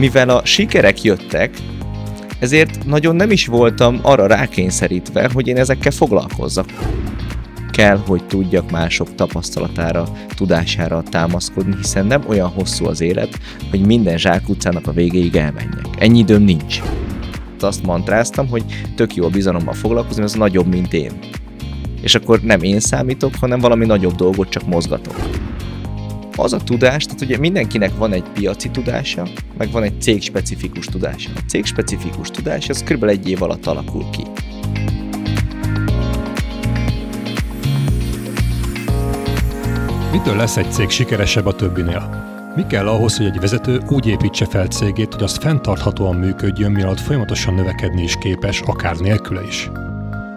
mivel a sikerek jöttek, ezért nagyon nem is voltam arra rákényszerítve, hogy én ezekkel foglalkozzak. Kell, hogy tudjak mások tapasztalatára, tudására támaszkodni, hiszen nem olyan hosszú az élet, hogy minden zsákutcának a végéig elmenjek. Ennyi időm nincs. Azt mantráztam, hogy tök jó a bizalommal foglalkozni, az nagyobb, mint én. És akkor nem én számítok, hanem valami nagyobb dolgot csak mozgatok az a tudás, tehát ugye mindenkinek van egy piaci tudása, meg van egy cégspecifikus tudása. A cégspecifikus tudás az kb. egy év alatt alakul ki. Mitől lesz egy cég sikeresebb a többinél? Mi kell ahhoz, hogy egy vezető úgy építse fel cégét, hogy az fenntarthatóan működjön, mielőtt folyamatosan növekedni is képes, akár nélküle is?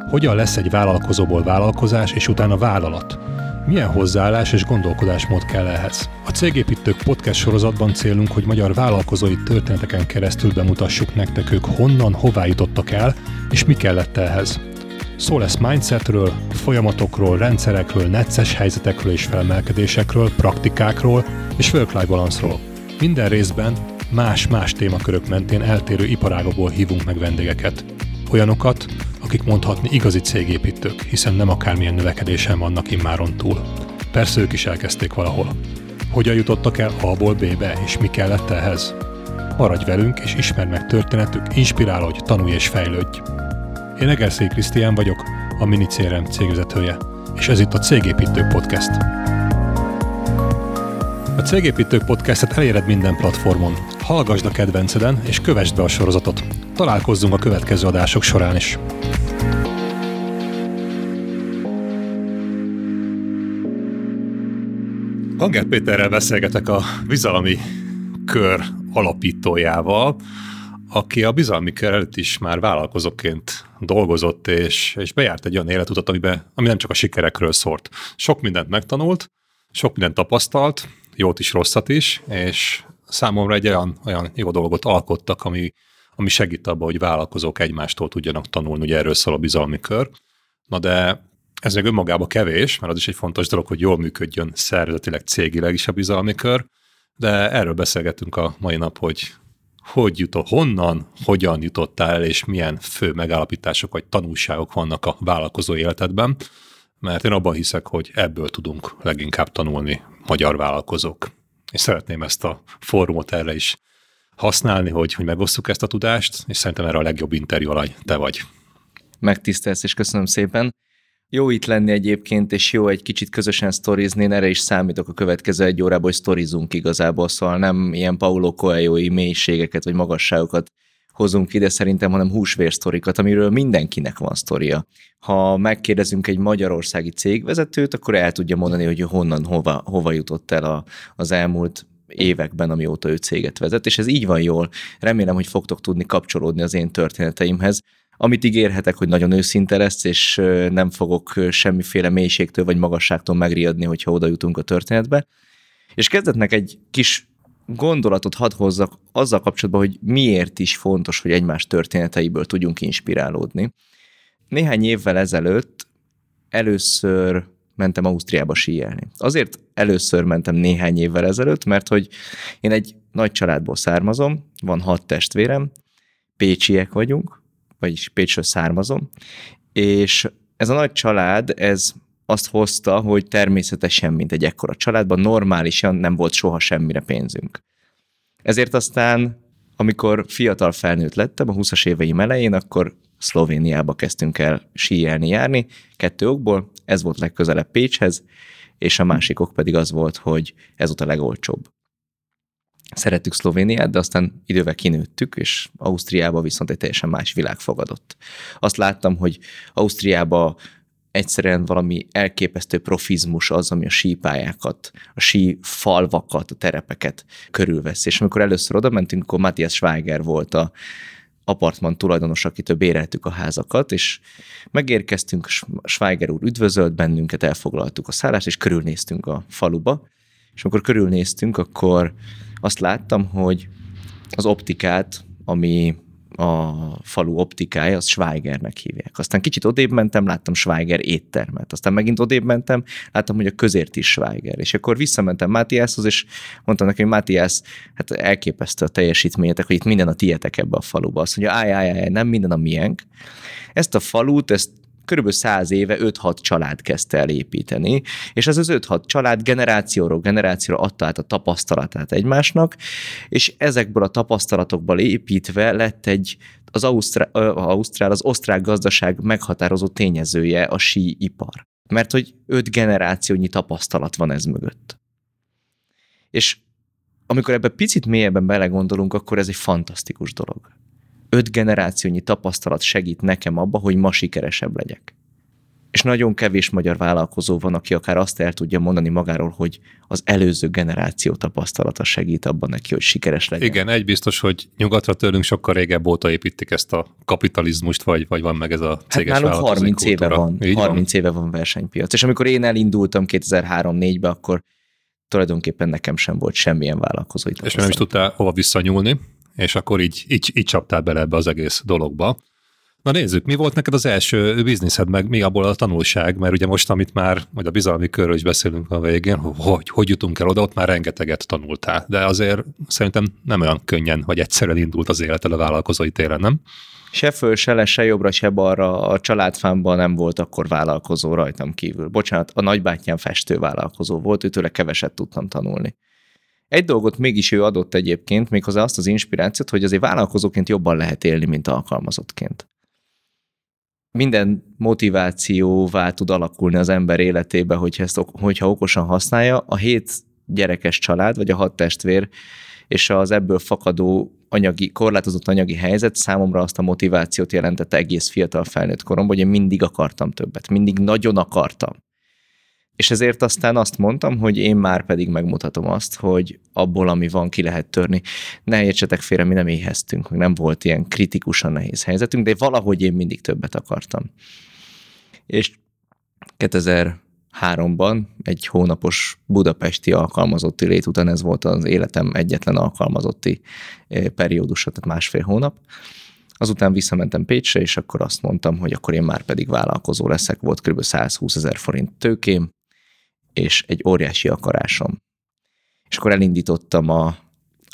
Hogyan lesz egy vállalkozóból vállalkozás és utána vállalat? Milyen hozzáállás és gondolkodásmód kell ehhez? A Cégépítők podcast sorozatban célunk, hogy magyar vállalkozói történeteken keresztül bemutassuk nektek ők honnan, hová jutottak el, és mi kellett ehhez. Szó lesz mindsetről, folyamatokról, rendszerekről, necces helyzetekről és felemelkedésekről, praktikákról és work-life balance Minden részben más-más témakörök mentén eltérő iparágokból hívunk meg vendégeket. Olyanokat, akik mondhatni igazi cégépítők, hiszen nem akármilyen növekedésen vannak immáron túl. Persze ők is elkezdték valahol. Hogyan jutottak el A-ból B-be, és mi kellett ehhez? Maradj velünk, és ismerd meg történetük, inspirálódj, tanulj és fejlődj. Én Egerszék Krisztián vagyok, a Mini CRM cégvezetője, és ez itt a Cégépítők Podcast. A Cégépítők Podcastet eléred minden platformon. Hallgasd a kedvenceden, és kövessd be a sorozatot. Találkozzunk a következő adások során is. Anger Péterrel beszélgetek a bizalmi kör alapítójával, aki a bizalmi kör előtt is már vállalkozóként dolgozott, és, és bejárt egy olyan életutat, amiben, ami nem csak a sikerekről szólt. Sok mindent megtanult, sok mindent tapasztalt, jót is, rosszat is, és számomra egy olyan, olyan jó dolgot alkottak, ami, ami segít abban, hogy vállalkozók egymástól tudjanak tanulni, ugye erről szól a bizalmi kör. Na de ez még önmagában kevés, mert az is egy fontos dolog, hogy jól működjön szervezetileg, cégileg is a bizalmi kör, de erről beszélgetünk a mai nap, hogy hogy jutott, honnan, hogyan jutottál el, és milyen fő megállapítások vagy tanulságok vannak a vállalkozó életedben, mert én abban hiszek, hogy ebből tudunk leginkább tanulni magyar vállalkozók. És szeretném ezt a fórumot erre is használni, hogy, hogy megosszuk ezt a tudást, és szerintem erre a legjobb interjú alany te vagy. Megtisztelsz, és köszönöm szépen. Jó itt lenni egyébként, és jó egy kicsit közösen sztorizni, erre is számítok a következő egy órában, hogy sztorizunk igazából, szóval nem ilyen Paulo coelho mélységeket vagy magasságokat hozunk ide szerintem, hanem húsvérsztorikat, amiről mindenkinek van sztoria. Ha megkérdezünk egy magyarországi cégvezetőt, akkor el tudja mondani, hogy honnan, hova, hova jutott el a, az elmúlt években, amióta ő céget vezet, és ez így van jól. Remélem, hogy fogtok tudni kapcsolódni az én történeteimhez, amit ígérhetek, hogy nagyon őszinte lesz, és nem fogok semmiféle mélységtől vagy magasságtól megriadni, hogyha oda jutunk a történetbe. És kezdetnek egy kis gondolatot hadd hozzak azzal kapcsolatban, hogy miért is fontos, hogy egymás történeteiből tudjunk inspirálódni. Néhány évvel ezelőtt először mentem Ausztriába síelni. Azért először mentem néhány évvel ezelőtt, mert hogy én egy nagy családból származom, van hat testvérem, pécsiek vagyunk, vagyis Pécsről származom, és ez a nagy család, ez azt hozta, hogy természetesen, mint egy ekkora családban, normálisan nem volt soha semmire pénzünk. Ezért aztán, amikor fiatal felnőtt lettem, a 20-as éveim elején, akkor Szlovéniába kezdtünk el síelni, járni, kettő okból, ez volt legközelebb Pécshez, és a másik ok pedig az volt, hogy ez volt a legolcsóbb szerettük Szlovéniát, de aztán idővel kinőttük, és Ausztriába viszont egy teljesen más világ fogadott. Azt láttam, hogy Ausztriába egyszerűen valami elképesztő profizmus az, ami a sípályákat, a sí falvakat, a terepeket körülvesz. És amikor először oda mentünk, akkor Matthias Schweiger volt a apartman tulajdonos, akitől béreltük a házakat, és megérkeztünk, Schweiger úr üdvözölt bennünket, elfoglaltuk a szállást, és körülnéztünk a faluba, és amikor körülnéztünk, akkor azt láttam, hogy az optikát, ami a falu optikája, az Schweigernek hívják. Aztán kicsit odébb mentem, láttam Schweiger éttermet. Aztán megint odébb mentem, láttam, hogy a közért is Schweiger. És akkor visszamentem Mátiáshoz, és mondtam neki, hogy Mátiás, hát elképesztő a teljesítményetek, hogy itt minden a tietek ebbe a faluba. Azt mondja, áj, áj, áj, nem minden a miénk. Ezt a falut, ezt körülbelül száz éve 5-6 család kezdte el építeni, és ez az 5-6 család generációról generációra adta át a tapasztalatát egymásnak, és ezekből a tapasztalatokból építve lett egy az Ausztrál, Ausztrál, az osztrák gazdaság meghatározó tényezője a síipar. Mert hogy öt generációnyi tapasztalat van ez mögött. És amikor ebbe picit mélyebben belegondolunk, akkor ez egy fantasztikus dolog öt generációnyi tapasztalat segít nekem abba, hogy ma sikeresebb legyek. És nagyon kevés magyar vállalkozó van, aki akár azt el tudja mondani magáról, hogy az előző generáció tapasztalata segít abban neki, hogy sikeres legyen. Igen, egy biztos, hogy nyugatra tőlünk sokkal régebb óta építik ezt a kapitalizmust, vagy, vagy van meg ez a hát céges hát 30 éve van, Így 30 van? éve van versenypiac. És amikor én elindultam 2003-4-be, akkor tulajdonképpen nekem sem volt semmilyen vállalkozói És nem is tudtál hova visszanyúlni? És akkor így, így, így csaptál bele ebbe az egész dologba. Na nézzük, mi volt neked az első bizniszed, meg mi abból a tanulság, mert ugye most, amit már, majd a bizalmi körről is beszélünk a végén, hogy hogy jutunk el oda, ott már rengeteget tanultál, de azért szerintem nem olyan könnyen, vagy egyszerűen indult az életed a vállalkozói téren, nem? Se föl, se le, se jobbra, se balra a családfámban nem volt akkor vállalkozó rajtam kívül. Bocsánat, a nagybátyám festő vállalkozó volt, őtőle keveset tudtam tanulni. Egy dolgot mégis ő adott egyébként, méghozzá azt az inspirációt, hogy azért vállalkozóként jobban lehet élni, mint alkalmazottként. Minden motivációvá tud alakulni az ember életébe, hogyha, ezt, hogyha okosan használja. A hét gyerekes család, vagy a hat testvér, és az ebből fakadó anyagi, korlátozott anyagi helyzet számomra azt a motivációt jelentette egész fiatal felnőtt koromban, hogy én mindig akartam többet, mindig nagyon akartam. És ezért aztán azt mondtam, hogy én már pedig megmutatom azt, hogy abból, ami van, ki lehet törni. Ne értsetek félre, mi nem éheztünk, meg nem volt ilyen kritikusan nehéz helyzetünk, de valahogy én mindig többet akartam. És 2003-ban egy hónapos budapesti alkalmazotti lét után ez volt az életem egyetlen alkalmazotti eh, periódusa, tehát másfél hónap. Azután visszamentem Pécsre, és akkor azt mondtam, hogy akkor én már pedig vállalkozó leszek, volt kb. 120 ezer forint tőkém, és egy óriási akarásom. És akkor elindítottam a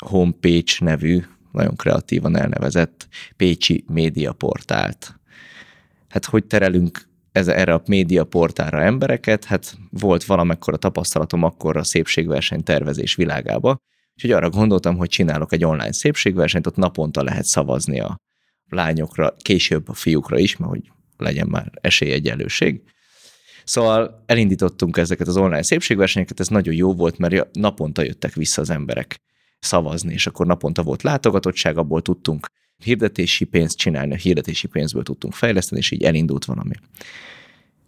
Homepage nevű, nagyon kreatívan elnevezett Pécsi médiaportált. Hát hogy terelünk ez, erre a médiaportára embereket? Hát volt valamekkor a tapasztalatom akkor a szépségverseny tervezés világába, úgyhogy arra gondoltam, hogy csinálok egy online szépségversenyt, ott naponta lehet szavazni a lányokra, később a fiúkra is, mert hogy legyen már esélyegyenlőség. Szóval elindítottunk ezeket az online szépségversenyeket, ez nagyon jó volt, mert naponta jöttek vissza az emberek szavazni, és akkor naponta volt látogatottság, abból tudtunk hirdetési pénzt csinálni, a hirdetési pénzből tudtunk fejleszteni, és így elindult valami.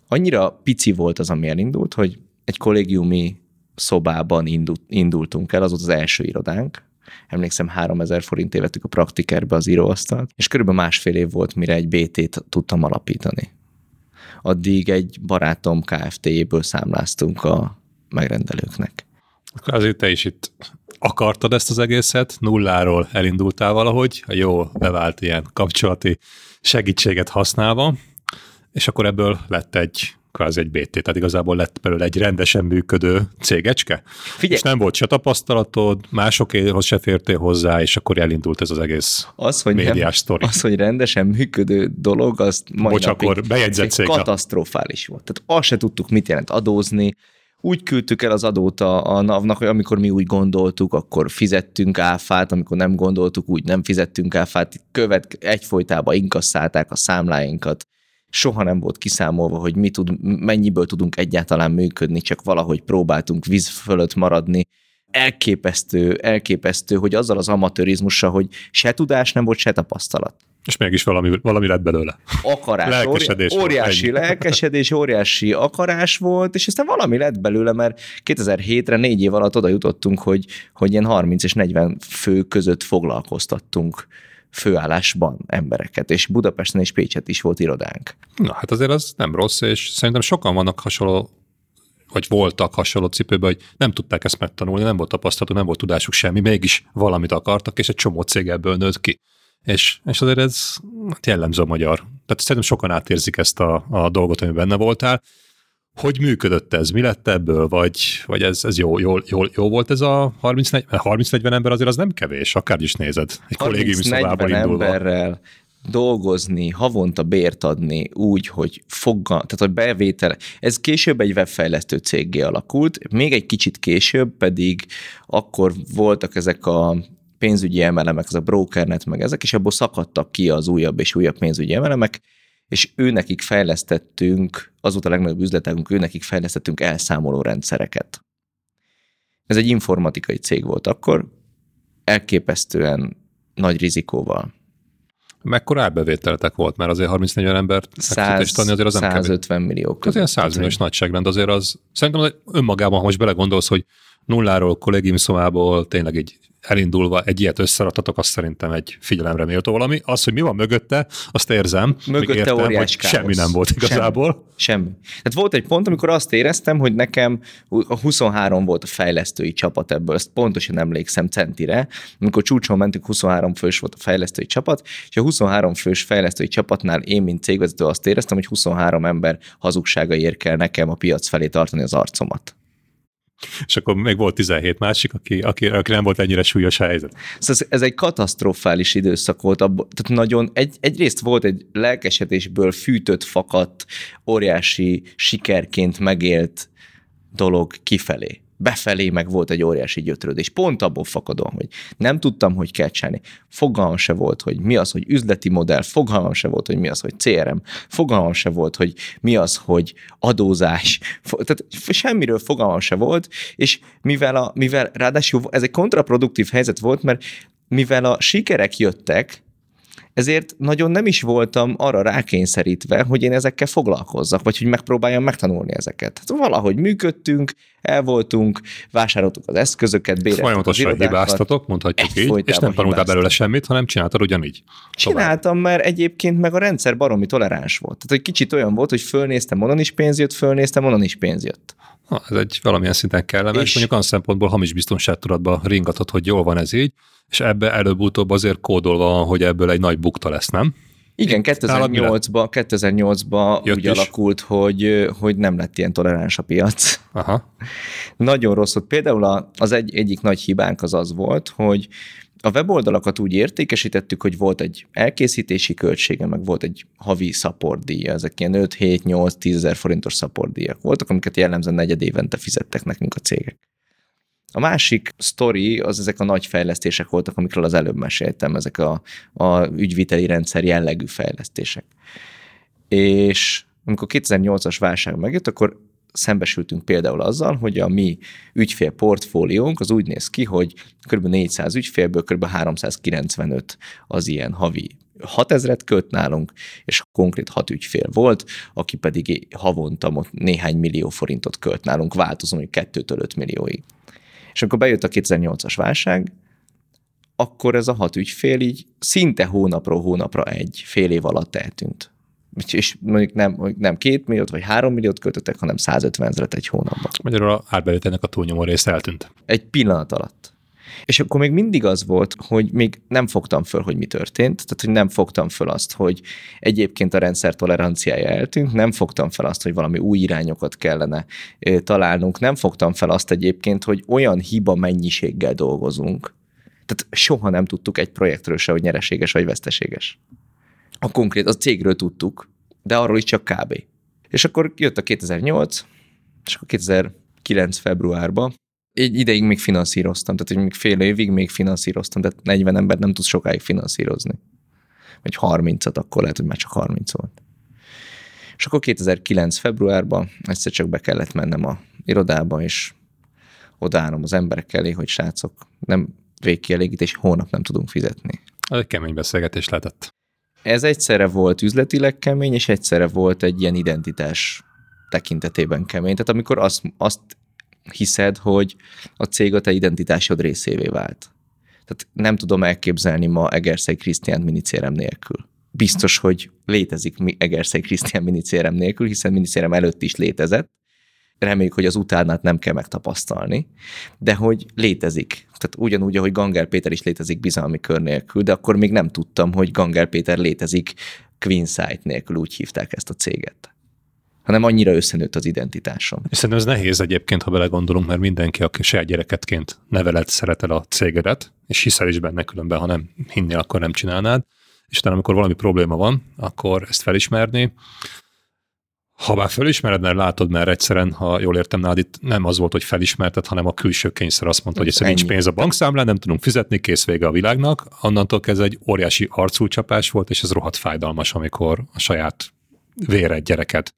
Annyira pici volt az, ami elindult, hogy egy kollégiumi szobában indult, indultunk el, az volt az első irodánk, emlékszem 3000 forint vettük a praktikerbe az íróasztalt, és körülbelül másfél év volt, mire egy BT-t tudtam alapítani addig egy barátom KFT-jéből számláztunk a megrendelőknek. Akkor azért te is itt akartad ezt az egészet, nulláról elindultál valahogy, a jó bevált ilyen kapcsolati segítséget használva, és akkor ebből lett egy kvázi egy BT, tehát igazából lett belőle egy rendesen működő cégecske. Figyelj. És nem volt se tapasztalatod, másokéhoz se fértél hozzá, és akkor elindult ez az egész az, hogy médiás nem, sztori. Az, hogy rendesen működő dolog, az majd Bocs, akkor bejegyzett cég. Katasztrofális volt. Tehát azt se tudtuk, mit jelent adózni, úgy küldtük el az adót a, a NAV-nak, hogy amikor mi úgy gondoltuk, akkor fizettünk áfát, amikor nem gondoltuk, úgy nem fizettünk áfát, követ egyfolytában inkasszálták a számláinkat, soha nem volt kiszámolva, hogy mi tud, mennyiből tudunk egyáltalán működni, csak valahogy próbáltunk víz fölött maradni. Elképesztő, elképesztő, hogy azzal az amatőrizmussal, hogy se tudás nem volt, se tapasztalat. És mégis valami, valami lett belőle. Akarás, lelkesedés óriási volt, lelkesedés, óriási akarás volt, és aztán valami lett belőle, mert 2007-re négy év alatt oda jutottunk, hogy, hogy ilyen 30 és 40 fő között foglalkoztattunk főállásban embereket, és Budapesten és Pécset is volt irodánk. Na hát azért az nem rossz, és szerintem sokan vannak hasonló vagy voltak hasonló cipőben, hogy nem tudták ezt megtanulni, nem volt tapasztalatuk, nem volt tudásuk semmi, mégis valamit akartak, és egy csomó cég ebből nőtt ki. És, és azért ez hát jellemző a magyar. Tehát szerintem sokan átérzik ezt a, a dolgot, ami benne voltál. Hogy működött ez? Mi lett ebből? Vagy, vagy ez, ez jó, jó, jó, jó, volt ez a 30-40 ember azért az nem kevés, akár is nézed. Egy kollégiumi szobából indulva. emberrel dolgozni, havonta bért adni úgy, hogy fogga, tehát a bevétel, ez később egy webfejlesztő céggé alakult, még egy kicsit később pedig akkor voltak ezek a pénzügyi emelemek, ez a brokernet, meg ezek, és abból szakadtak ki az újabb és újabb pénzügyi emelemek, és őnekik fejlesztettünk, az volt a legnagyobb üzletünk, őnekik fejlesztettünk elszámoló rendszereket. Ez egy informatikai cég volt akkor, elképesztően nagy rizikóval. Mekkora árbevételetek volt? Mert azért 30-40 embert 100, tanni azért az nem 150 kevés. millió között. Azért 100 milliós nagyságrend azért az, szerintem önmagában, ha most belegondolsz, hogy nulláról kollégium szobából tényleg egy elindulva egy ilyet összeratatok, azt szerintem egy figyelemre méltó valami. Az, hogy mi van mögötte, azt érzem. Mögötte értem, óriás hogy semmi nem volt igazából. Semmi. semmi. Tehát volt egy pont, amikor azt éreztem, hogy nekem a 23 volt a fejlesztői csapat ebből, ezt pontosan emlékszem centire, amikor csúcson mentünk, 23 fős volt a fejlesztői csapat, és a 23 fős fejlesztői csapatnál én, mint cégvezető azt éreztem, hogy 23 ember hazugsága ér kell nekem a piac felé tartani az arcomat és akkor még volt 17 másik, aki, aki, aki nem volt ennyire súlyos helyzet. Szóval ez, egy katasztrofális időszak volt. Abba, tehát nagyon, egy, egyrészt volt egy lelkesedésből fűtött, fakadt, óriási sikerként megélt dolog kifelé befelé meg volt egy óriási gyötrődés. Pont abból fakadom, hogy nem tudtam, hogy kell csinálni. Fogalmam se volt, hogy mi az, hogy üzleti modell, fogalmam se volt, hogy mi az, hogy CRM, fogalmam se volt, hogy mi az, hogy adózás, tehát semmiről fogalmam se volt, és mivel, a, mivel ráadásul ez egy kontraproduktív helyzet volt, mert mivel a sikerek jöttek, ezért nagyon nem is voltam arra rákényszerítve, hogy én ezekkel foglalkozzak, vagy hogy megpróbáljam megtanulni ezeket. Hát valahogy működtünk, el voltunk, vásároltuk az eszközöket, béreztük Folyamatosan az hibáztatok, mondhatjuk így, és nem tanultál belőle semmit, hanem csináltad ugyanígy. Csináltam, mert egyébként meg a rendszer baromi toleráns volt. Tehát egy kicsit olyan volt, hogy fölnéztem, onnan is pénz jött, fölnéztem, onnan is pénz jött. Ha, ez egy valamilyen szinten kellemes, és mondjuk olyan szempontból hamis biztonságtudatba ringatott, hogy jól van ez így, és ebbe előbb-utóbb azért kódolva van, hogy ebből egy nagy bukta lesz, nem? Igen, 2008-ban 2008 úgy is. alakult, hogy, hogy nem lett ilyen toleráns a piac. Aha. Nagyon rossz volt. Például az egy, egyik nagy hibánk az az volt, hogy a weboldalakat úgy értékesítettük, hogy volt egy elkészítési költsége, meg volt egy havi szaporddíja, ezek ilyen 5, 7, 8, 10 ezer forintos szaporddíjak voltak, amiket jellemzően negyed évente fizettek nekünk a cégek. A másik sztori az ezek a nagy fejlesztések voltak, amikről az előbb meséltem, ezek a, a ügyviteli rendszer jellegű fejlesztések. És amikor 2008-as válság megjött, akkor szembesültünk például azzal, hogy a mi ügyfél portfóliónk az úgy néz ki, hogy kb. 400 ügyfélből kb. 395 az ilyen havi 6000-et köt nálunk, és konkrét hat ügyfél volt, aki pedig havonta néhány millió forintot költ nálunk, változom, hogy 2-től 5 millióig. És amikor bejött a 2008-as válság, akkor ez a hat ügyfél így szinte hónapról hónapra egy fél év alatt eltűnt. És mondjuk nem, nem két milliót vagy három milliót költöttek, hanem 150 ezeret egy hónapban. Magyarul a árbevételnek a túlnyomó része eltűnt. Egy pillanat alatt. És akkor még mindig az volt, hogy még nem fogtam föl, hogy mi történt, tehát hogy nem fogtam föl azt, hogy egyébként a rendszer toleranciája eltűnt, nem fogtam fel azt, hogy valami új irányokat kellene találnunk, nem fogtam fel azt egyébként, hogy olyan hiba mennyiséggel dolgozunk, tehát soha nem tudtuk egy projektről se, hogy nyereséges vagy veszteséges. A konkrét, a cégről tudtuk, de arról is csak kb. És akkor jött a 2008, és akkor 2009 februárban egy ideig még finanszíroztam, tehát hogy még fél évig még finanszíroztam, tehát 40 ember nem tud sokáig finanszírozni. Vagy 30-at, akkor lehet, hogy már csak 30 volt. És akkor 2009. februárban egyszer csak be kellett mennem a irodába, és odaállom az emberek elé, hogy srácok, nem végkielégítés, hónap nem tudunk fizetni. Ez egy kemény beszélgetés lehetett. Ez egyszerre volt üzletileg kemény, és egyszerre volt egy ilyen identitás tekintetében kemény. Tehát amikor azt, azt hiszed, hogy a cég a te identitásod részévé vált. Tehát nem tudom elképzelni ma Egerszeg Krisztián minicérem nélkül. Biztos, hogy létezik Egerszeg Krisztián minicérem nélkül, hiszen minicérem előtt is létezett, reméljük, hogy az utánát nem kell megtapasztalni, de hogy létezik. Tehát ugyanúgy, ahogy Ganger Péter is létezik bizalmi kör nélkül, de akkor még nem tudtam, hogy Ganger Péter létezik Queensight nélkül, úgy hívták ezt a céget hanem annyira összenőtt az identitásom. És szerintem ez nehéz egyébként, ha belegondolunk, mert mindenki, aki saját gyereketként nevelet, szeretel a cégedet, és hiszel is benne különben, ha nem hinnél, akkor nem csinálnád, és utána, amikor valami probléma van, akkor ezt felismerni, ha már felismered, mert látod, mert egyszerűen, ha jól értem, nálad itt nem az volt, hogy felismerted, hanem a külső kényszer azt mondta, hogy nincs pénz a bankszámlán, nem tudunk fizetni, kész vége a világnak. Onnantól kezdve egy óriási arcúcsapás volt, és ez rohadt fájdalmas, amikor a saját véred gyereket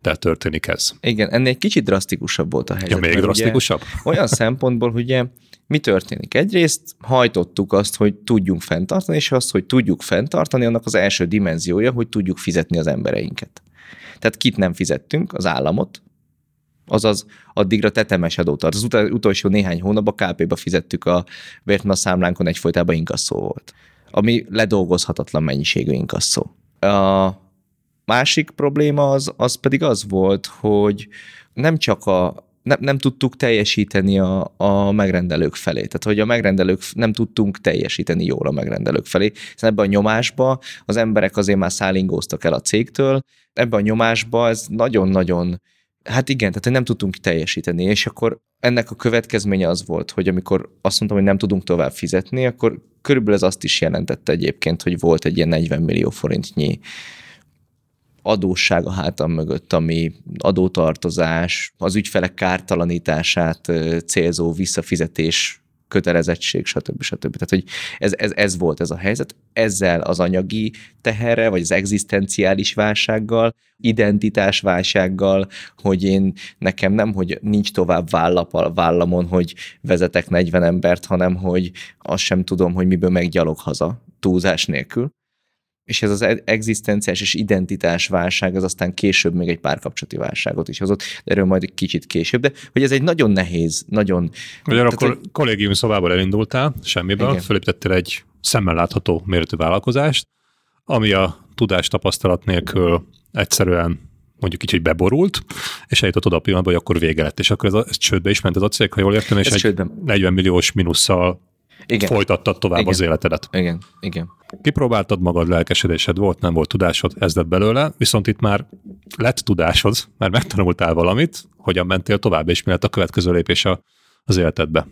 de történik ez. Igen, ennél egy kicsit drasztikusabb volt a helyzet. Ja, még drasztikusabb? Olyan szempontból, hogy ugye mi történik? Egyrészt hajtottuk azt, hogy tudjunk fenntartani, és azt, hogy tudjuk fenntartani, annak az első dimenziója, hogy tudjuk fizetni az embereinket. Tehát kit nem fizettünk? Az államot, azaz addigra tetemes adót. Az ut- utolsó néhány hónapban KP-ba fizettük a vért, a számlánkon egyfolytában inkasszó volt, ami ledolgozhatatlan mennyiségű inkasszó. A másik probléma az, az pedig az volt, hogy nem csak a, nem, nem tudtuk teljesíteni a, a megrendelők felé. Tehát, hogy a megrendelők nem tudtunk teljesíteni jól a megrendelők felé. Hiszen ebben a nyomásba az emberek azért már szállingóztak el a cégtől, ebben a nyomásba ez nagyon-nagyon Hát igen, tehát nem tudtunk teljesíteni, és akkor ennek a következménye az volt, hogy amikor azt mondtam, hogy nem tudunk tovább fizetni, akkor körülbelül ez azt is jelentette egyébként, hogy volt egy ilyen 40 millió forintnyi adósság a hátam mögött, ami adótartozás, az ügyfelek kártalanítását célzó visszafizetés kötelezettség, stb. stb. Tehát, hogy ez, ez, ez volt ez a helyzet. Ezzel az anyagi teherre, vagy az egzisztenciális válsággal, identitás válsággal, hogy én nekem nem, hogy nincs tovább vállap vállamon, hogy vezetek 40 embert, hanem hogy azt sem tudom, hogy miből meggyalog haza túlzás nélkül és ez az e- egzisztenciás és identitás válság az aztán később még egy párkapcsolati válságot is hozott, de erről majd egy kicsit később, de hogy ez egy nagyon nehéz, nagyon... Ugyanakkor tehát, hogy... kollégium szobából elindultál, semmiből, fölépítettél egy szemmel látható méretű vállalkozást, ami a tudás tapasztalat nélkül egyszerűen mondjuk így, hogy beborult, és eljutott oda a pillanatban, hogy akkor vége lett. És akkor ez, a, ez csődbe is ment ez a cég, ha jól értem, és ez egy csődben. 40 milliós minusszal igen. folytattad tovább igen. az életedet. Igen, igen. Kipróbáltad magad, lelkesedésed volt, nem volt tudásod, ez lett belőle, viszont itt már lett tudásod, már megtanultál valamit, hogyan mentél tovább, és mi lett a következő lépés az életedbe.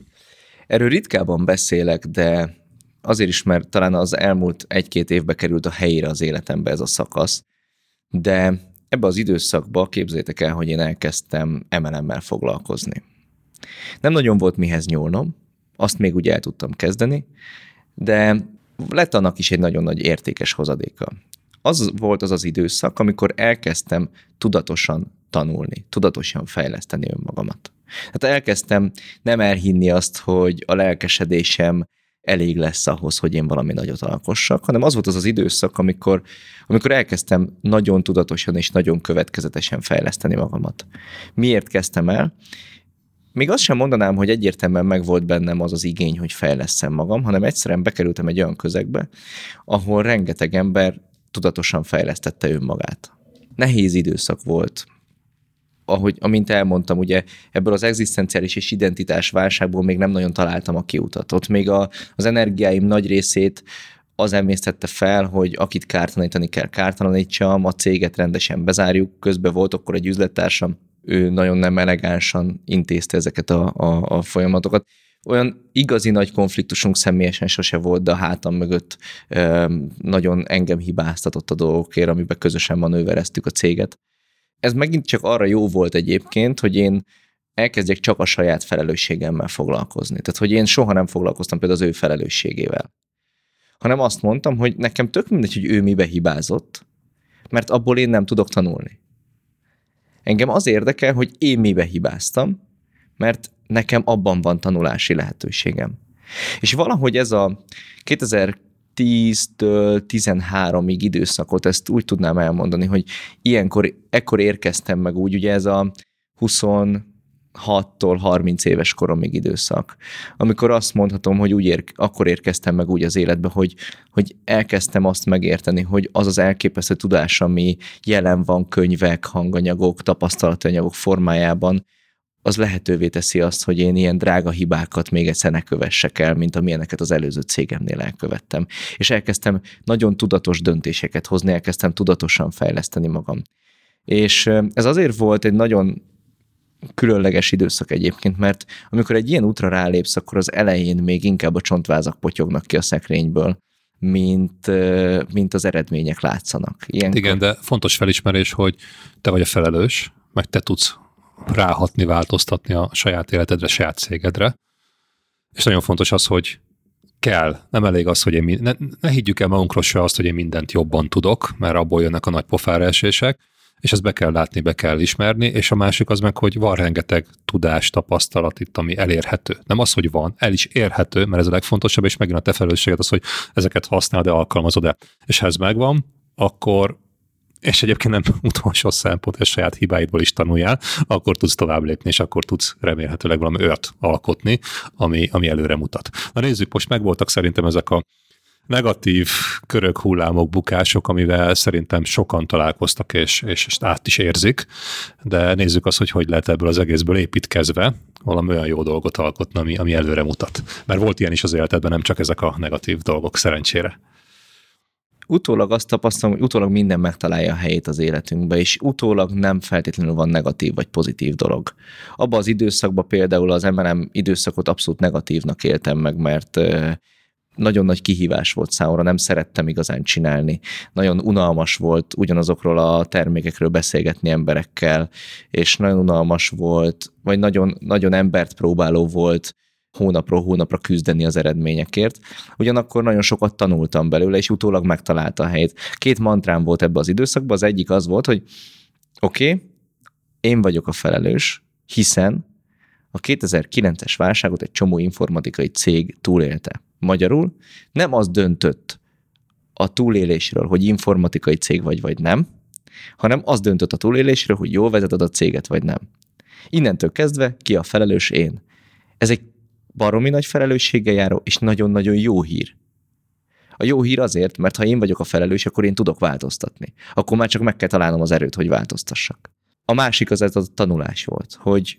Erről ritkában beszélek, de azért is, mert talán az elmúlt egy-két évbe került a helyére az életembe ez a szakasz, de ebbe az időszakba képzétek el, hogy én elkezdtem MLM-mel foglalkozni. Nem nagyon volt mihez nyúlnom, azt még úgy el tudtam kezdeni, de lett annak is egy nagyon nagy értékes hozadéka. Az volt az az időszak, amikor elkezdtem tudatosan tanulni, tudatosan fejleszteni önmagamat. Hát elkezdtem nem elhinni azt, hogy a lelkesedésem elég lesz ahhoz, hogy én valami nagyot alkossak, hanem az volt az az időszak, amikor, amikor elkezdtem nagyon tudatosan és nagyon következetesen fejleszteni magamat. Miért kezdtem el? Még azt sem mondanám, hogy egyértelműen megvolt bennem az az igény, hogy fejleszem magam, hanem egyszerűen bekerültem egy olyan közegbe, ahol rengeteg ember tudatosan fejlesztette önmagát. Nehéz időszak volt. Ahogy, amint elmondtam, ugye ebből az egzisztenciális és identitás válságból még nem nagyon találtam a kiutat. Ott még a, az energiáim nagy részét az emésztette fel, hogy akit kártalanítani kell, kártalanítsam, a céget rendesen bezárjuk. Közben volt akkor egy üzlettársam, ő nagyon nem elegánsan intézte ezeket a, a, a folyamatokat. Olyan igazi nagy konfliktusunk személyesen sose volt, de a hátam mögött nagyon engem hibáztatott a dolgokért, amiben közösen manővereztük a céget. Ez megint csak arra jó volt egyébként, hogy én elkezdjek csak a saját felelősségemmel foglalkozni. Tehát, hogy én soha nem foglalkoztam például az ő felelősségével. Hanem azt mondtam, hogy nekem tök mindegy, hogy ő mibe hibázott, mert abból én nem tudok tanulni. Engem az érdekel, hogy én mibe hibáztam, mert nekem abban van tanulási lehetőségem. És valahogy ez a 2010-től 13-ig időszakot, ezt úgy tudnám elmondani, hogy ilyenkor, ekkor érkeztem meg úgy, ugye ez a 23 6-tól 30 éves koromig időszak, amikor azt mondhatom, hogy úgy ér, akkor érkeztem meg úgy az életbe, hogy, hogy elkezdtem azt megérteni, hogy az az elképesztő tudás, ami jelen van könyvek, hanganyagok, tapasztalatanyagok formájában, az lehetővé teszi azt, hogy én ilyen drága hibákat még egyszer ne kövessek el, mint amilyeneket az előző cégemnél elkövettem. És elkezdtem nagyon tudatos döntéseket hozni, elkezdtem tudatosan fejleszteni magam. És ez azért volt egy nagyon különleges időszak egyébként, mert amikor egy ilyen útra rálépsz, akkor az elején még inkább a csontvázak potyognak ki a szekrényből, mint, mint az eredmények látszanak. Ilyenkor... Igen, de fontos felismerés, hogy te vagy a felelős, meg te tudsz ráhatni, változtatni a saját életedre, saját cégedre. És nagyon fontos az, hogy kell, nem elég az, hogy én ne, ne higgyük el magunkról se azt, hogy én mindent jobban tudok, mert abból jönnek a nagy pofára esések, és ezt be kell látni, be kell ismerni, és a másik az meg, hogy van rengeteg tudás, tapasztalat itt, ami elérhető. Nem az, hogy van, el is érhető, mert ez a legfontosabb, és megint a te felelősséged az, hogy ezeket használd, de alkalmazod-e. És ha ez megvan, akkor és egyébként nem utolsó szempont, hogy saját hibáidból is tanuljál, akkor tudsz tovább lépni, és akkor tudsz remélhetőleg valami olyat alkotni, ami, ami előre mutat. Na nézzük, most megvoltak szerintem ezek a negatív körök, hullámok, bukások, amivel szerintem sokan találkoztak, és, és, és át is érzik, de nézzük azt, hogy hogy lehet ebből az egészből építkezve valami olyan jó dolgot alkotni, ami, ami előre mutat. Mert volt ilyen is az életedben, nem csak ezek a negatív dolgok, szerencsére utólag azt tapasztalom, hogy utólag minden megtalálja a helyét az életünkbe, és utólag nem feltétlenül van negatív vagy pozitív dolog. Abba az időszakban például az MLM időszakot abszolút negatívnak éltem meg, mert nagyon nagy kihívás volt számomra, nem szerettem igazán csinálni. Nagyon unalmas volt ugyanazokról a termékekről beszélgetni emberekkel, és nagyon unalmas volt, vagy nagyon, nagyon embert próbáló volt hónapról hónapra küzdeni az eredményekért. Ugyanakkor nagyon sokat tanultam belőle, és utólag megtalálta a helyét. Két mantrám volt ebbe az időszakban, az egyik az volt, hogy oké, okay, én vagyok a felelős, hiszen a 2009-es válságot egy csomó informatikai cég túlélte. Magyarul nem az döntött a túlélésről, hogy informatikai cég vagy, vagy nem, hanem az döntött a túlélésről, hogy jól vezeted a céget, vagy nem. Innentől kezdve ki a felelős én. Ez egy baromi nagy felelősséggel járó, és nagyon-nagyon jó hír. A jó hír azért, mert ha én vagyok a felelős, akkor én tudok változtatni. Akkor már csak meg kell találnom az erőt, hogy változtassak. A másik az ez a tanulás volt, hogy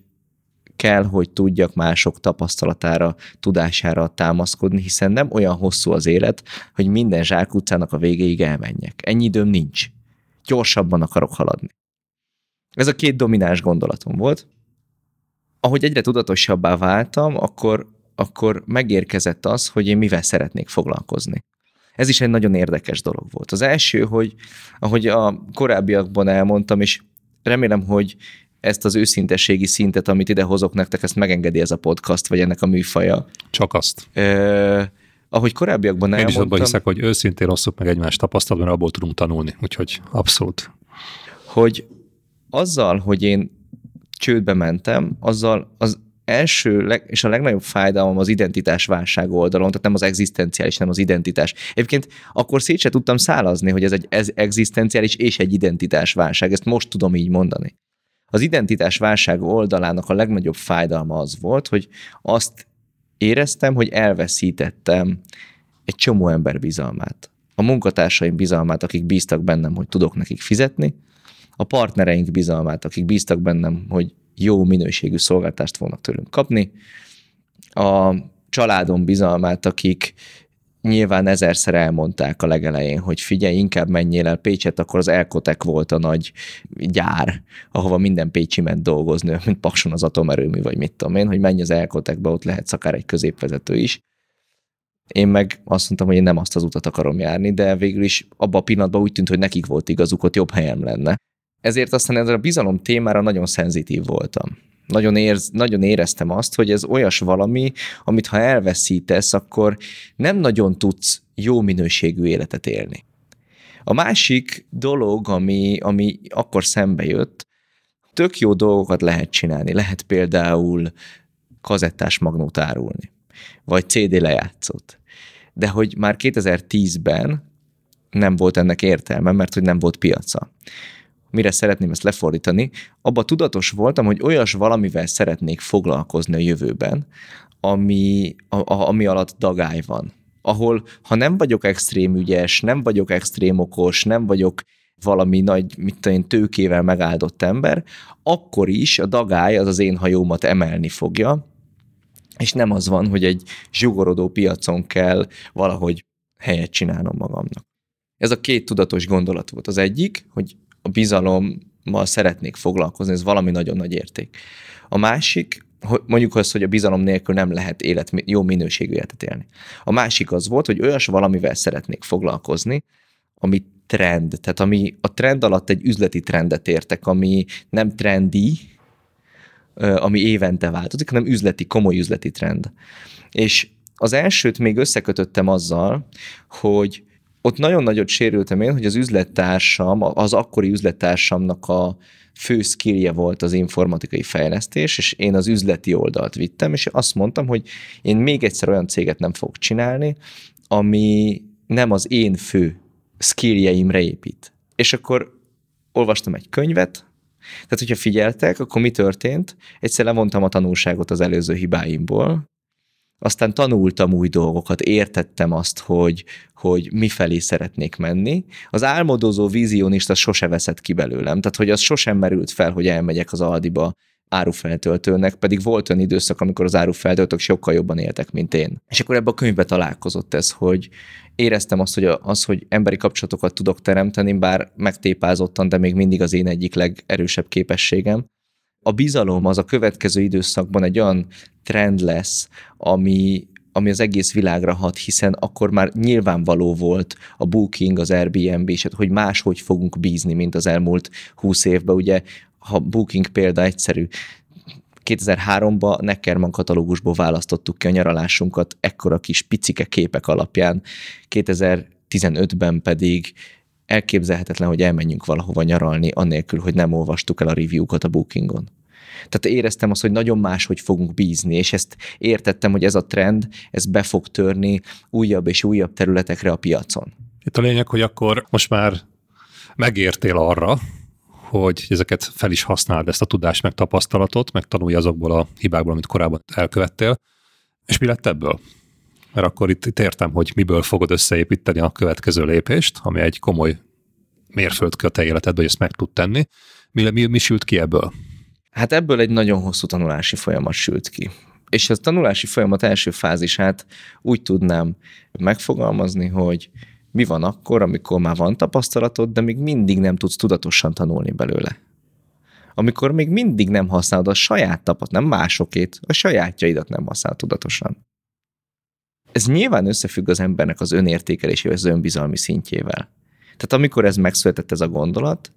kell, hogy tudjak mások tapasztalatára, tudására támaszkodni, hiszen nem olyan hosszú az élet, hogy minden zsákutcának a végéig elmenjek. Ennyi időm nincs. Gyorsabban akarok haladni. Ez a két domináns gondolatom volt. Ahogy egyre tudatosabbá váltam, akkor, akkor megérkezett az, hogy én mivel szeretnék foglalkozni. Ez is egy nagyon érdekes dolog volt. Az első, hogy ahogy a korábbiakban elmondtam, és remélem, hogy ezt az őszintességi szintet, amit ide hozok nektek, ezt megengedi ez a podcast, vagy ennek a műfaja. Csak azt. Ö, ahogy korábbiakban elmondtam... Én is abban hiszek, hogy őszintén osszuk meg egymást tapasztalat, mert abból tudunk tanulni, úgyhogy abszolút. Hogy azzal, hogy én csődbe mentem, azzal az első leg, és a legnagyobb fájdalom az identitás válság oldalon, tehát nem az egzisztenciális, nem az identitás. Egyébként akkor szét se tudtam szálazni, hogy ez egy ez egzisztenciális és egy identitás válság. Ezt most tudom így mondani. Az identitás válság oldalának a legnagyobb fájdalma az volt, hogy azt éreztem, hogy elveszítettem egy csomó ember bizalmát. A munkatársaim bizalmát, akik bíztak bennem, hogy tudok nekik fizetni, a partnereink bizalmát, akik bíztak bennem, hogy jó minőségű szolgáltást fognak tőlünk kapni, a családom bizalmát, akik nyilván ezerszer elmondták a legelején, hogy figyelj, inkább menjél el Pécset, akkor az Elkotek volt a nagy gyár, ahova minden Pécsi ment dolgozni, mint Pakson az atomerőmű, vagy mit tudom én, hogy menj az Elkotekbe, ott lehet akár egy középvezető is. Én meg azt mondtam, hogy én nem azt az utat akarom járni, de végül is abban a pillanatban úgy tűnt, hogy nekik volt igazuk, ott jobb helyem lenne. Ezért aztán ezzel a bizalom témára nagyon szenzitív voltam nagyon, érz, nagyon éreztem azt, hogy ez olyas valami, amit ha elveszítesz, akkor nem nagyon tudsz jó minőségű életet élni. A másik dolog, ami, ami akkor szembe jött, tök jó dolgokat lehet csinálni. Lehet például kazettás magnót árulni, vagy CD lejátszót. De hogy már 2010-ben nem volt ennek értelme, mert hogy nem volt piaca mire szeretném ezt lefordítani, abba tudatos voltam, hogy olyas valamivel szeretnék foglalkozni a jövőben, ami, a, a, ami alatt dagály van. Ahol, ha nem vagyok extrém ügyes, nem vagyok extrém okos, nem vagyok valami nagy, mit tudom én, tőkével megáldott ember, akkor is a dagály az az én hajómat emelni fogja, és nem az van, hogy egy zsugorodó piacon kell valahogy helyet csinálnom magamnak. Ez a két tudatos gondolat volt. Az egyik, hogy a bizalommal szeretnék foglalkozni, ez valami nagyon nagy érték. A másik, mondjuk azt, hogy a bizalom nélkül nem lehet élet, jó minőségű életet élni. A másik az volt, hogy olyas valamivel szeretnék foglalkozni, ami trend, tehát ami a trend alatt egy üzleti trendet értek, ami nem trendi, ami évente változik, hanem üzleti, komoly üzleti trend. És az elsőt még összekötöttem azzal, hogy ott nagyon nagyot sérültem én, hogy az üzlettársam, az akkori üzlettársamnak a fő skillje volt az informatikai fejlesztés, és én az üzleti oldalt vittem, és azt mondtam, hogy én még egyszer olyan céget nem fogok csinálni, ami nem az én fő skilljeimre épít. És akkor olvastam egy könyvet, tehát hogyha figyeltek, akkor mi történt? Egyszer levontam a tanulságot az előző hibáimból, aztán tanultam új dolgokat, értettem azt, hogy, hogy mifelé szeretnék menni. Az álmodozó vizionista sose veszett ki belőlem, tehát hogy az sosem merült fel, hogy elmegyek az Aldiba árufeltöltőnek, pedig volt olyan időszak, amikor az árufeltöltők sokkal jobban éltek, mint én. És akkor ebben a könyvben találkozott ez, hogy éreztem azt, hogy az, hogy emberi kapcsolatokat tudok teremteni, bár megtépázottan, de még mindig az én egyik legerősebb képességem, a bizalom az a következő időszakban egy olyan trend lesz, ami, ami az egész világra hat, hiszen akkor már nyilvánvaló volt a Booking, az Airbnb, és hogy máshogy fogunk bízni, mint az elmúlt húsz évben. Ugye, ha Booking példa egyszerű, 2003-ban Neckerman katalógusból választottuk ki a nyaralásunkat ekkora kis picike képek alapján, 2015-ben pedig elképzelhetetlen, hogy elmenjünk valahova nyaralni, annélkül, hogy nem olvastuk el a review-kat a Bookingon. Tehát éreztem azt, hogy nagyon máshogy fogunk bízni, és ezt értettem, hogy ez a trend, ez be fog törni újabb és újabb területekre a piacon. Itt a lényeg, hogy akkor most már megértél arra, hogy ezeket fel is használd, ezt a tudást, meg tapasztalatot, meg tanulj azokból a hibákból, amit korábban elkövettél. És mi lett ebből? Mert akkor itt, itt értem, hogy miből fogod összeépíteni a következő lépést, ami egy komoly mérföldkő a te életedben, hogy ezt meg tud tenni. Mi, mi, mi sült ki ebből? Hát ebből egy nagyon hosszú tanulási folyamat sült ki. És a tanulási folyamat első fázisát úgy tudnám megfogalmazni, hogy mi van akkor, amikor már van tapasztalatod, de még mindig nem tudsz tudatosan tanulni belőle. Amikor még mindig nem használod a saját tapat, nem másokét, a sajátjaidat nem használod tudatosan. Ez nyilván összefügg az embernek az önértékelésével, az önbizalmi szintjével. Tehát amikor ez megszületett ez a gondolat,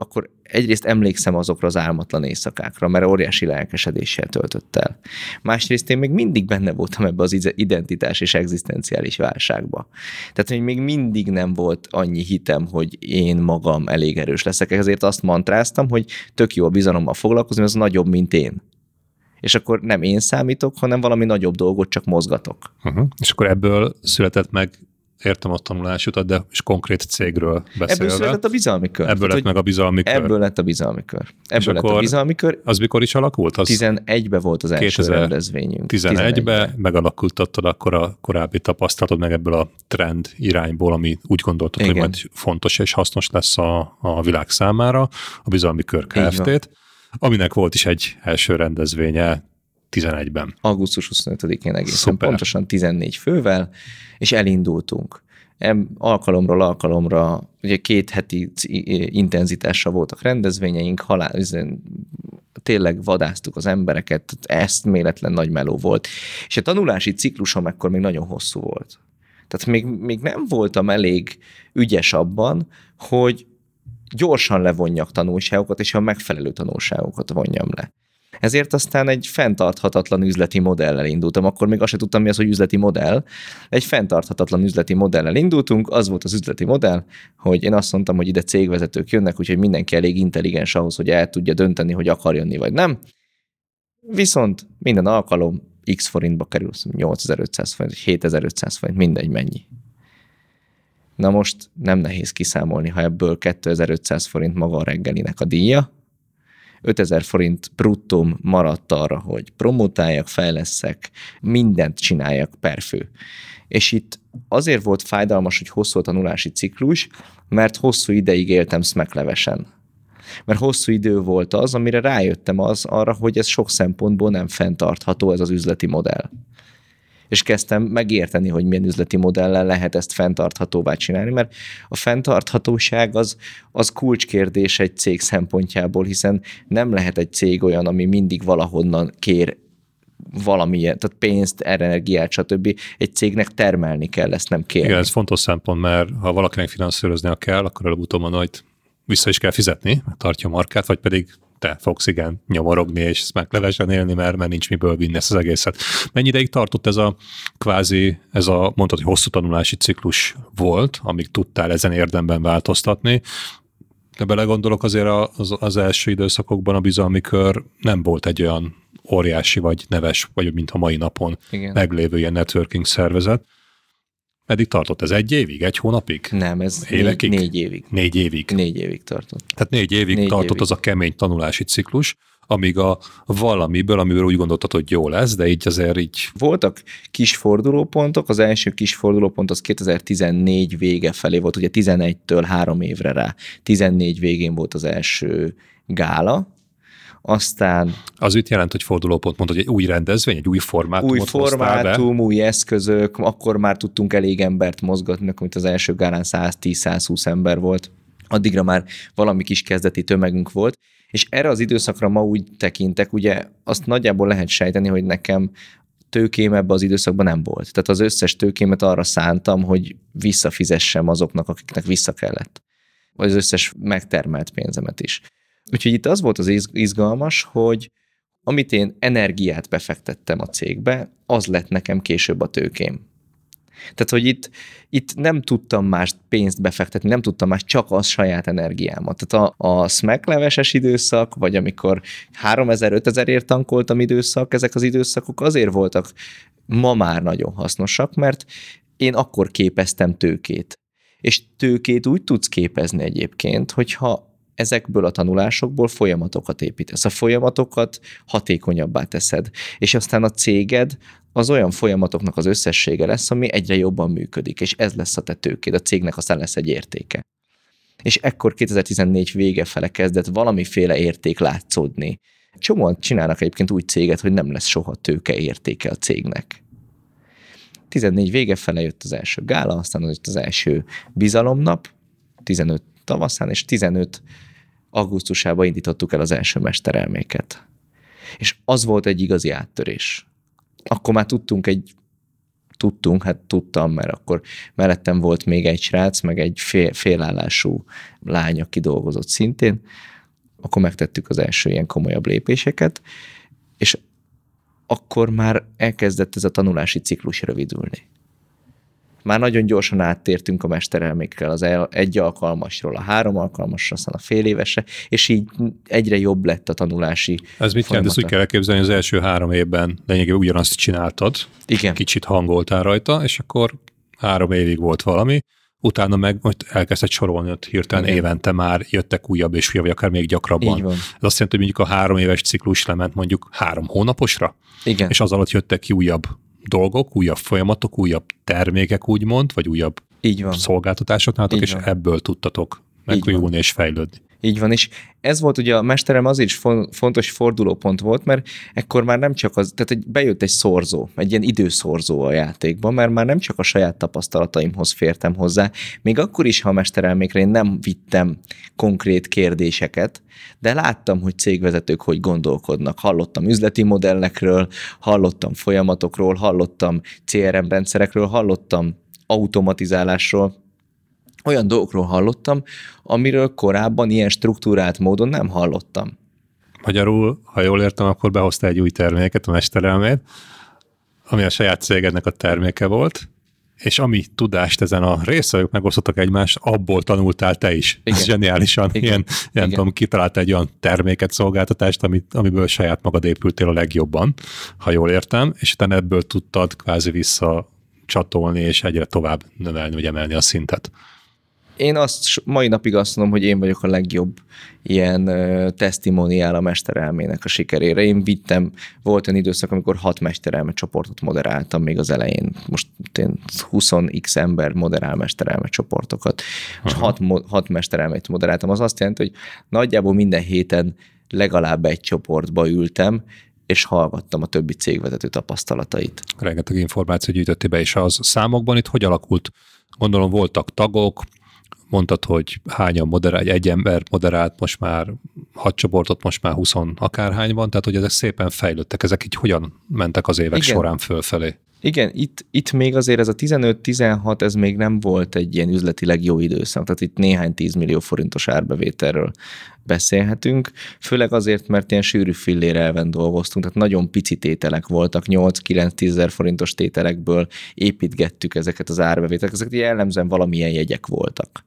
akkor egyrészt emlékszem azokra az álmatlan éjszakákra, mert óriási lelkesedéssel töltött el. Másrészt én még mindig benne voltam ebbe az identitás és egzisztenciális válságba. Tehát, hogy még mindig nem volt annyi hitem, hogy én magam elég erős leszek, ezért azt mantráztam, hogy tök jó a bizalommal foglalkozni, az nagyobb, mint én. És akkor nem én számítok, hanem valami nagyobb dolgot csak mozgatok. Uh-huh. És akkor ebből született meg értem a tanulásutat, de is konkrét cégről beszélve. Ebből született a bizalmi kör. Ebből lett meg a bizalmi kör. Ebből lett a bizalmi kör. Ebből lett a bizalmi kör. Az mikor is alakult? Az 11-ben volt az első rendezvényünk. 11-ben megalakultattad akkor a korábbi tapasztalatod meg ebből a trend irányból, ami úgy gondoltad, Igen. hogy majd fontos és hasznos lesz a, a világ számára, a bizalmi kör Kft-t, aminek volt is egy első rendezvénye 11-ben. Augusztus 25-én egészen Szuper. pontosan 14 fővel, és elindultunk. Alkalomról alkalomra, ugye két heti intenzitással voltak rendezvényeink, halál, tényleg vadáztuk az embereket, eszméletlen nagy meló volt. És a tanulási ciklusom ekkor még nagyon hosszú volt. Tehát még, még nem voltam elég ügyes abban, hogy gyorsan levonjak tanulságokat, és a megfelelő tanulságokat vonjam le. Ezért aztán egy fenntarthatatlan üzleti modellel indultam. Akkor még azt sem tudtam, mi az, hogy üzleti modell. Egy fenntarthatatlan üzleti modellel indultunk, az volt az üzleti modell, hogy én azt mondtam, hogy ide cégvezetők jönnek, úgyhogy mindenki elég intelligens ahhoz, hogy el tudja dönteni, hogy akar jönni vagy nem. Viszont minden alkalom x forintba kerül, 8500 forint, 7500 forint, mindegy mennyi. Na most nem nehéz kiszámolni, ha ebből 2500 forint maga a reggelinek a díja, 5000 forint bruttóm maradt arra, hogy promotáljak, fejleszek, mindent csináljak per fő. És itt azért volt fájdalmas, hogy hosszú a tanulási ciklus, mert hosszú ideig éltem smeklevesen. Mert hosszú idő volt az, amire rájöttem az arra, hogy ez sok szempontból nem fenntartható ez az üzleti modell és kezdtem megérteni, hogy milyen üzleti modellel lehet ezt fenntarthatóvá csinálni, mert a fenntarthatóság az, az kulcskérdés egy cég szempontjából, hiszen nem lehet egy cég olyan, ami mindig valahonnan kér valamilyen, tehát pénzt, energiát, stb. Egy cégnek termelni kell, ezt nem kérni. Igen, ez fontos szempont, mert ha valakinek finanszíroznia kell, akkor előbb-utóbb hogy vissza is kell fizetni, tartja a markát, vagy pedig te fogsz igen nyomorogni, és ezt meglevesen élni, mert, mert nincs miből vinni ezt az egészet. Mennyi ideig tartott ez a kvázi, ez a hogy hosszú tanulási ciklus volt, amíg tudtál ezen érdemben változtatni, de belegondolok azért az, az első időszakokban a bizalmi kör nem volt egy olyan óriási vagy neves, vagy mint a mai napon Igen. meglévő ilyen networking szervezet. Eddig tartott ez egy évig, egy hónapig? Nem, ez Évekig? Négy, négy évig. Négy évig. Négy évig tartott. Tehát négy évig négy tartott évig. az a kemény tanulási ciklus, amíg a valamiből, amiből úgy gondoltad, hogy jó lesz, de így azért így... Voltak kis fordulópontok, az első kis fordulópont az 2014 vége felé volt, ugye 11-től három évre rá. 14 végén volt az első gála, aztán... Az mit jelent, hogy fordulópont, mondod, hogy egy új rendezvény, egy új formátum? Új formátum, új eszközök, akkor már tudtunk elég embert mozgatni, mint az első gálán 110-120 ember volt. Addigra már valami kis kezdeti tömegünk volt, és erre az időszakra ma úgy tekintek, ugye azt nagyjából lehet sejteni, hogy nekem tőkém ebbe az időszakban nem volt. Tehát az összes tőkémet arra szántam, hogy visszafizessem azoknak, akiknek vissza kellett. Vagy az összes megtermelt pénzemet is. Úgyhogy itt az volt az izgalmas, hogy amit én energiát befektettem a cégbe, az lett nekem később a tőkém. Tehát, hogy itt, itt nem tudtam más pénzt befektetni, nem tudtam más csak az saját energiámat. Tehát a, a smack leveses időszak, vagy amikor 3000-5000 ért tankoltam időszak, ezek az időszakok azért voltak ma már nagyon hasznosak, mert én akkor képeztem tőkét. És tőkét úgy tudsz képezni egyébként, hogyha ezekből a tanulásokból folyamatokat építesz. A folyamatokat hatékonyabbá teszed, és aztán a céged az olyan folyamatoknak az összessége lesz, ami egyre jobban működik, és ez lesz a te tőkéd, a cégnek aztán lesz egy értéke. És ekkor 2014 vége fele kezdett valamiféle érték látszódni. Csomóan csinálnak egyébként úgy céget, hogy nem lesz soha tőke értéke a cégnek. 14 vége fele jött az első gála, aztán az, az első bizalomnap, 15 tavaszán, és 15 augusztusában indítottuk el az első mesterelméket. És az volt egy igazi áttörés. Akkor már tudtunk egy tudtunk, hát tudtam, mert akkor mellettem volt még egy srác, meg egy fél, félállású lány, aki dolgozott szintén, akkor megtettük az első ilyen komolyabb lépéseket, és akkor már elkezdett ez a tanulási ciklus rövidülni. Már nagyon gyorsan áttértünk a mesterelmékkel az egy alkalmasról a három alkalmasra, aztán a fél évesre, és így egyre jobb lett a tanulási Ez mit jelent? Ezt úgy kell elképzelni, hogy az első három évben lényegében ugyanazt csináltad, Igen. kicsit hangoltál rajta, és akkor három évig volt valami, utána meg most elkezdett sorolni, hogy hirtelen Igen. évente már jöttek újabb és újabb, vagy akár még gyakrabban. Így van. Ez azt jelenti, hogy mondjuk a három éves ciklus lement mondjuk három hónaposra, Igen. és az alatt jöttek ki újabb dolgok, újabb folyamatok, újabb termékek úgymond, vagy újabb Így van. szolgáltatások nálatok, és van. ebből tudtatok megújulni és fejlődni. Így van, és ez volt ugye a mesterem azért is fontos fordulópont volt, mert ekkor már nem csak az, tehát egy, bejött egy szorzó, egy ilyen időszorzó a játékban, mert már nem csak a saját tapasztalataimhoz fértem hozzá, még akkor is, ha a mesterelmékre én nem vittem konkrét kérdéseket, de láttam, hogy cégvezetők hogy gondolkodnak. Hallottam üzleti modellekről, hallottam folyamatokról, hallottam CRM rendszerekről, hallottam automatizálásról, olyan dolgokról hallottam, amiről korábban ilyen struktúrált módon nem hallottam. Magyarul, ha jól értem, akkor behozta egy új terméket, a mesterelmét, ami a saját cégednek a terméke volt, és ami tudást ezen a részvevők megosztottak egymást, abból tanultál te is. Igen. Zseniálisan. Igen. Ilyen, ilyen Igen. tudom, kitalálta egy olyan terméket, szolgáltatást, amit, amiből saját magad épültél a legjobban, ha jól értem, és utána ebből tudtad kvázi vissza csatolni, és egyre tovább növelni, vagy emelni a szintet? Én azt mai napig azt mondom, hogy én vagyok a legjobb ilyen uh, testimoniál a mesterelmének a sikerére. Én vittem, volt olyan időszak, amikor hat mesterelme csoportot moderáltam még az elején. Most én 20x ember moderál mesterelme csoportokat, Aha. és hat, hat mesterelmét moderáltam. Az azt jelenti, hogy nagyjából minden héten legalább egy csoportba ültem, és hallgattam a többi cégvezető tapasztalatait. Rengeteg információ gyűjtötti be, és az számokban itt hogy alakult? Gondolom voltak tagok, mondtad, hogy hányan moderál, egy ember moderált most már hat csoportot, most már 20 akárhány van, tehát hogy ezek szépen fejlődtek, ezek így hogyan mentek az évek Igen. során fölfelé? Igen, itt, itt még azért ez a 15-16, ez még nem volt egy ilyen üzletileg jó időszak, tehát itt néhány 10 millió forintos árbevételről beszélhetünk, főleg azért, mert ilyen sűrű fillér elven dolgoztunk, tehát nagyon pici tételek voltak, 8-9-10 ezer forintos tételekből építgettük ezeket az árbevételeket, ezek jellemzően valamilyen jegyek voltak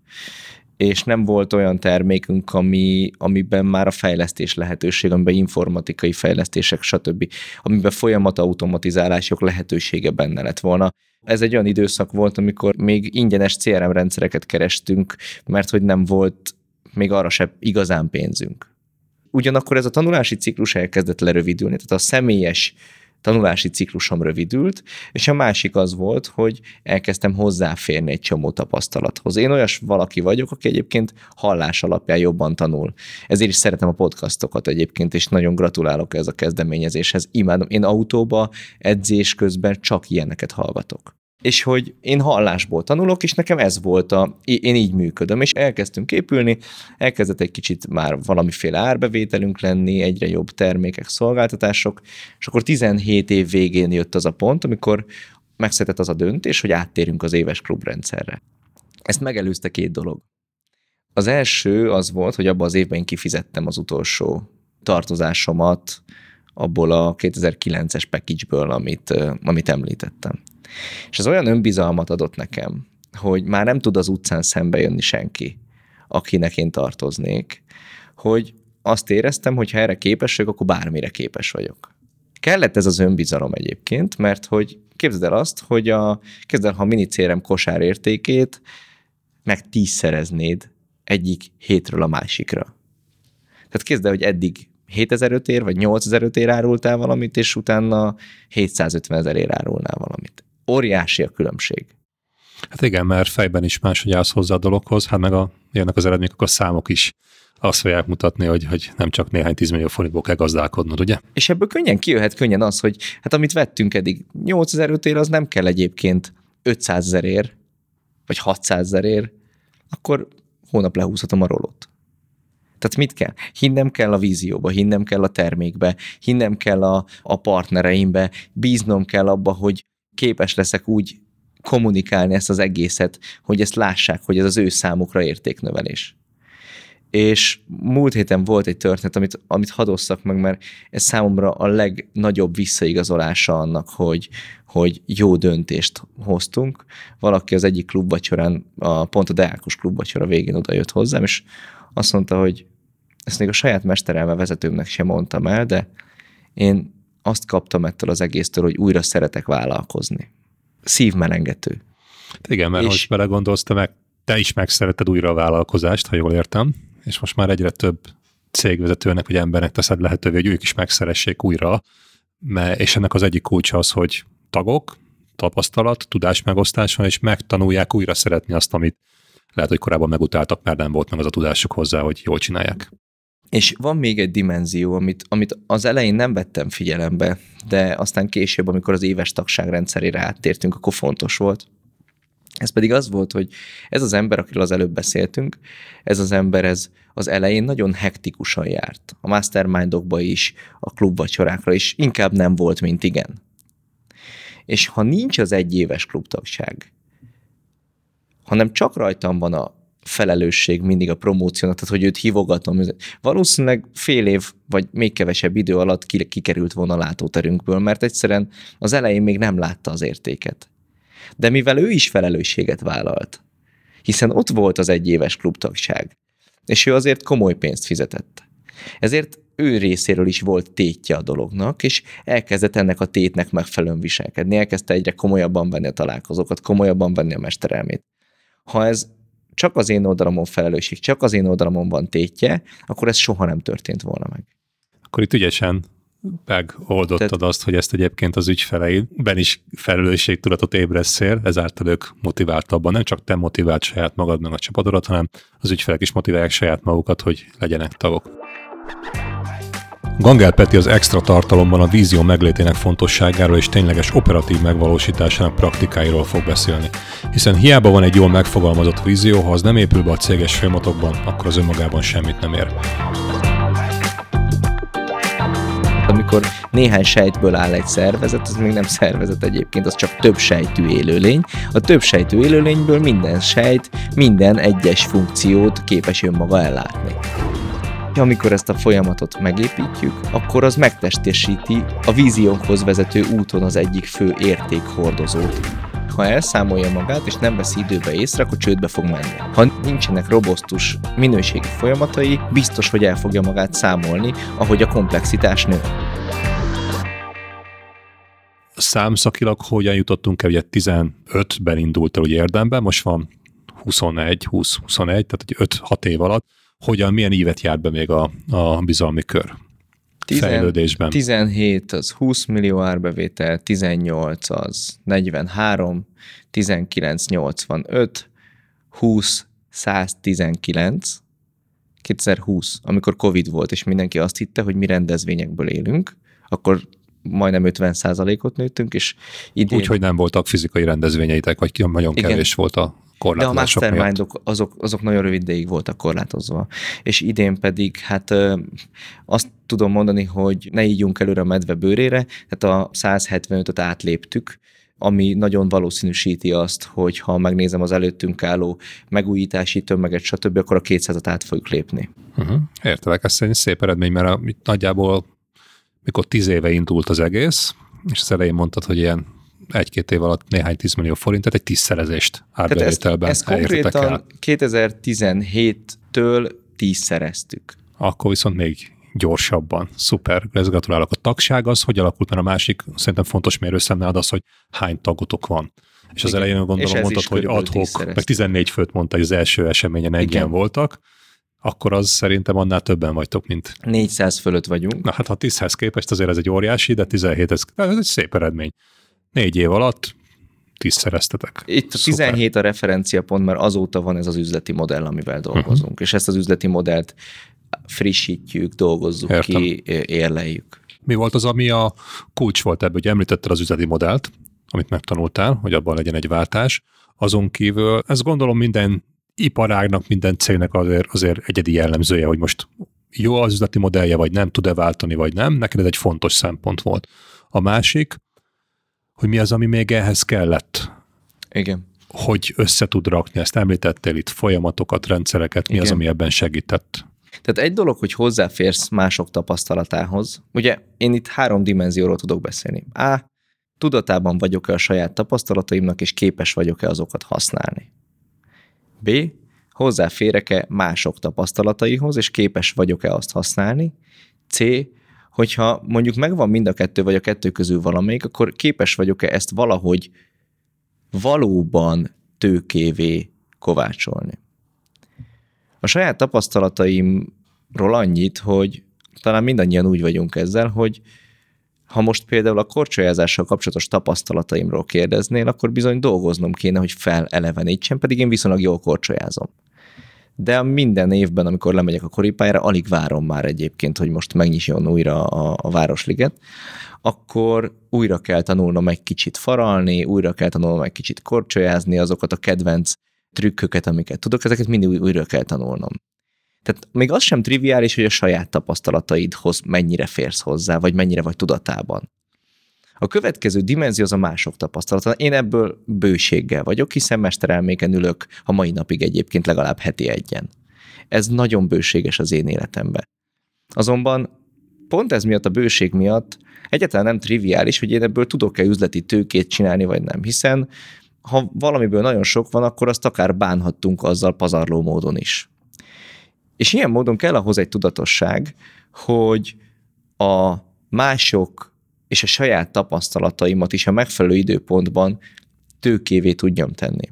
és nem volt olyan termékünk, ami, amiben már a fejlesztés lehetőség, amiben informatikai fejlesztések, stb., amiben folyamat automatizálások lehetősége benne lett volna. Ez egy olyan időszak volt, amikor még ingyenes CRM rendszereket kerestünk, mert hogy nem volt még arra se igazán pénzünk. Ugyanakkor ez a tanulási ciklus elkezdett lerövidülni, tehát a személyes tanulási ciklusom rövidült, és a másik az volt, hogy elkezdtem hozzáférni egy csomó tapasztalathoz. Én olyas valaki vagyok, aki egyébként hallás alapján jobban tanul. Ezért is szeretem a podcastokat egyébként, és nagyon gratulálok ez a kezdeményezéshez. Imádom. Én autóba edzés közben csak ilyeneket hallgatok és hogy én hallásból tanulok, és nekem ez volt a, én így működöm, és elkezdtünk épülni, elkezdett egy kicsit már valamiféle árbevételünk lenni, egyre jobb termékek, szolgáltatások, és akkor 17 év végén jött az a pont, amikor megszületett az a döntés, hogy áttérünk az éves klubrendszerre. Ezt megelőzte két dolog. Az első az volt, hogy abban az évben én kifizettem az utolsó tartozásomat abból a 2009-es package-ből, amit, amit említettem. És ez olyan önbizalmat adott nekem, hogy már nem tud az utcán szembe jönni senki, akinek én tartoznék, hogy azt éreztem, hogy ha erre képes vagyok, akkor bármire képes vagyok. Kellett ez az önbizalom egyébként, mert hogy képzeld el azt, hogy a, képzeld el, ha a minicérem kosár értékét meg tízszereznéd egyik hétről a másikra. Tehát képzeld el, hogy eddig 7000 ér, vagy 8000 ér árultál valamit, és utána 750 ezer ér árulnál valamit óriási a különbség. Hát igen, mert fejben is máshogy állsz hozzá a dologhoz, hát meg a, jönnek az eredmények, a számok is azt fogják mutatni, hogy, hogy nem csak néhány tízmillió forintból kell gazdálkodnod, ugye? És ebből könnyen kijöhet könnyen az, hogy hát amit vettünk eddig 8000 ér, az nem kell egyébként 500 ezer ér, vagy 600 ezer ér, akkor hónap lehúzhatom a rolót. Tehát mit kell? Hinnem kell a vízióba, hinnem kell a termékbe, hinnem kell a, a partnereimbe, bíznom kell abba, hogy képes leszek úgy kommunikálni ezt az egészet, hogy ezt lássák, hogy ez az ő számukra értéknövelés. És múlt héten volt egy történet, amit, amit hadosszak meg, mert ez számomra a legnagyobb visszaigazolása annak, hogy, hogy jó döntést hoztunk. Valaki az egyik klubvacsorán, a, pont a Deákos klubvacsora végén oda jött hozzám, és azt mondta, hogy ezt még a saját mesterelme vezetőmnek sem mondtam el, de én azt kaptam ettől az egésztől, hogy újra szeretek vállalkozni. Szívmelengető. Igen, mert és... most belegondolsz, te, meg, te is megszeretted újra a vállalkozást, ha jól értem, és most már egyre több cégvezetőnek vagy embernek teszed lehetővé, hogy ők is megszeressék újra, mert, és ennek az egyik kulcsa az, hogy tagok, tapasztalat, tudásmegosztás van, és megtanulják újra szeretni azt, amit lehet, hogy korábban megutáltak, mert nem volt meg az a tudásuk hozzá, hogy jól csinálják. És van még egy dimenzió, amit, amit az elején nem vettem figyelembe, de aztán később, amikor az éves tagság rendszerére áttértünk, akkor fontos volt. Ez pedig az volt, hogy ez az ember, akiről az előbb beszéltünk, ez az ember ez az elején nagyon hektikusan járt. A mastermindokba is, a klubvacsorákra is inkább nem volt, mint igen. És ha nincs az egyéves klubtagság, hanem csak rajtam van a felelősség mindig a promóciónak, tehát hogy őt hívogatom. Valószínűleg fél év, vagy még kevesebb idő alatt kikerült volna a látóterünkből, mert egyszerűen az elején még nem látta az értéket. De mivel ő is felelősséget vállalt, hiszen ott volt az egyéves klubtagság, és ő azért komoly pénzt fizetett. Ezért ő részéről is volt tétje a dolognak, és elkezdett ennek a tétnek megfelelően viselkedni, elkezdte egyre komolyabban venni a találkozókat, komolyabban venni a mesterelmét. Ha ez csak az én oldalamon felelősség, csak az én oldalamon van tétje, akkor ez soha nem történt volna meg. Akkor itt ügyesen megoldottad Tehát... azt, hogy ezt egyébként az ügyfeleidben is felelősségtudatot ébreszél, ezáltal ők motiváltabban, nem csak te motivált saját magad meg a csapatodat, hanem az ügyfelek is motiválják saját magukat, hogy legyenek tagok. Gangel Peti az extra tartalomban a vízió meglétének fontosságáról és tényleges operatív megvalósításának praktikáiról fog beszélni. Hiszen hiába van egy jól megfogalmazott vízió, ha az nem épül be a céges folyamatokban, akkor az önmagában semmit nem ér. Amikor néhány sejtből áll egy szervezet, az még nem szervezet egyébként, az csak több sejtű élőlény. A több sejtű élőlényből minden sejt, minden egyes funkciót képes önmaga ellátni. Amikor ezt a folyamatot megépítjük, akkor az megtestesíti a víziónkhoz vezető úton az egyik fő értékhordozót. Ha elszámolja magát és nem veszi időbe észre, akkor csődbe fog menni. Ha nincsenek robosztus minőségi folyamatai, biztos, hogy el fogja magát számolni, ahogy a komplexitás nő számszakilag hogyan jutottunk el, ugye 15-ben indult el ugye érdemben, most van 21, 20, 21, tehát 5-6 év alatt hogyan, milyen ívet járt be még a, a bizalmi kör? Tizen, fejlődésben. 17 az 20 millió árbevétel, 18 az 43, 19 85, 20 119, 2020, amikor Covid volt, és mindenki azt hitte, hogy mi rendezvényekből élünk, akkor majdnem 50 ot nőttünk, és idén... Úgyhogy nem voltak fizikai rendezvényeitek, vagy nagyon Igen. kevés volt a de a mastermindok azok, azok nagyon rövid ideig voltak korlátozva. És idén pedig hát azt tudom mondani, hogy ne ígyunk előre a medve bőrére, tehát a 175-öt átléptük, ami nagyon valószínűsíti azt, hogy ha megnézem az előttünk álló megújítási tömeget, stb., akkor a 200-at át fogjuk lépni. Uh-huh. Értelek, ez egy szép eredmény, mert a, nagyjából mikor tíz éve indult az egész, és az elején mondtad, hogy ilyen egy-két év alatt néhány tízmillió forintet, egy tízszerezést árbevételben ezt konkrétan el. 2017-től tízszereztük. Akkor viszont még gyorsabban. Szuper, ez gratulálok. A tagság az, hogy alakult, mert a másik szerintem fontos mérőszem nálad az, hogy hány tagotok van. És Igen. az elején gondolom mondtad, hogy adhok, meg 14 főt mondta, hogy az első eseményen egyen voltak, akkor az szerintem annál többen vagytok, mint... 400 fölött vagyunk. Na hát ha 10-hez képest azért ez egy óriási, de 17 ez, ez egy szép eredmény négy év alatt tízszereztetek. Itt a 17 Szuper. a referenciapont, mert azóta van ez az üzleti modell, amivel dolgozunk, uh-huh. és ezt az üzleti modellt frissítjük, dolgozzuk Értem. ki, érleljük. Mi volt az, ami a kulcs volt ebből, hogy említetted az üzleti modellt, amit megtanultál, hogy abban legyen egy váltás. Azon kívül, ez gondolom minden iparágnak, minden cégnek azért, azért egyedi jellemzője, hogy most jó az üzleti modellje, vagy nem, tud-e váltani, vagy nem. Neked ez egy fontos szempont volt. A másik, hogy mi az, ami még ehhez kellett. Igen. Hogy össze tud rakni, ezt említettél itt folyamatokat, rendszereket, mi Igen. az, ami ebben segített? Tehát egy dolog, hogy hozzáférsz mások tapasztalatához. Ugye én itt három dimenzióról tudok beszélni. A. Tudatában vagyok-e a saját tapasztalataimnak, és képes vagyok-e azokat használni. B. Hozzáférek-e mások tapasztalataihoz, és képes vagyok-e azt használni. C hogyha mondjuk megvan mind a kettő, vagy a kettő közül valamelyik, akkor képes vagyok-e ezt valahogy valóban tőkévé kovácsolni. A saját tapasztalataimról annyit, hogy talán mindannyian úgy vagyunk ezzel, hogy ha most például a korcsolyázással kapcsolatos tapasztalataimról kérdeznél, akkor bizony dolgoznom kéne, hogy felelevenítsem, pedig én viszonylag jól korcsolyázom de minden évben, amikor lemegyek a koripályára, alig várom már egyébként, hogy most megnyisjon újra a, a Városliget, akkor újra kell tanulnom egy kicsit faralni, újra kell tanulnom egy kicsit korcsolyázni, azokat a kedvenc trükköket, amiket tudok, ezeket mindig újra kell tanulnom. Tehát még az sem triviális, hogy a saját tapasztalataidhoz mennyire férsz hozzá, vagy mennyire vagy tudatában. A következő dimenzió az a mások tapasztalata. Én ebből bőséggel vagyok, hiszen mesterelméken ülök a mai napig egyébként legalább heti egyen. Ez nagyon bőséges az én életemben. Azonban pont ez miatt a bőség miatt egyáltalán nem triviális, hogy én ebből tudok-e üzleti tőkét csinálni, vagy nem, hiszen ha valamiből nagyon sok van, akkor azt akár bánhattunk azzal pazarló módon is. És ilyen módon kell ahhoz egy tudatosság, hogy a mások és a saját tapasztalataimat is a megfelelő időpontban tőkévé tudjam tenni.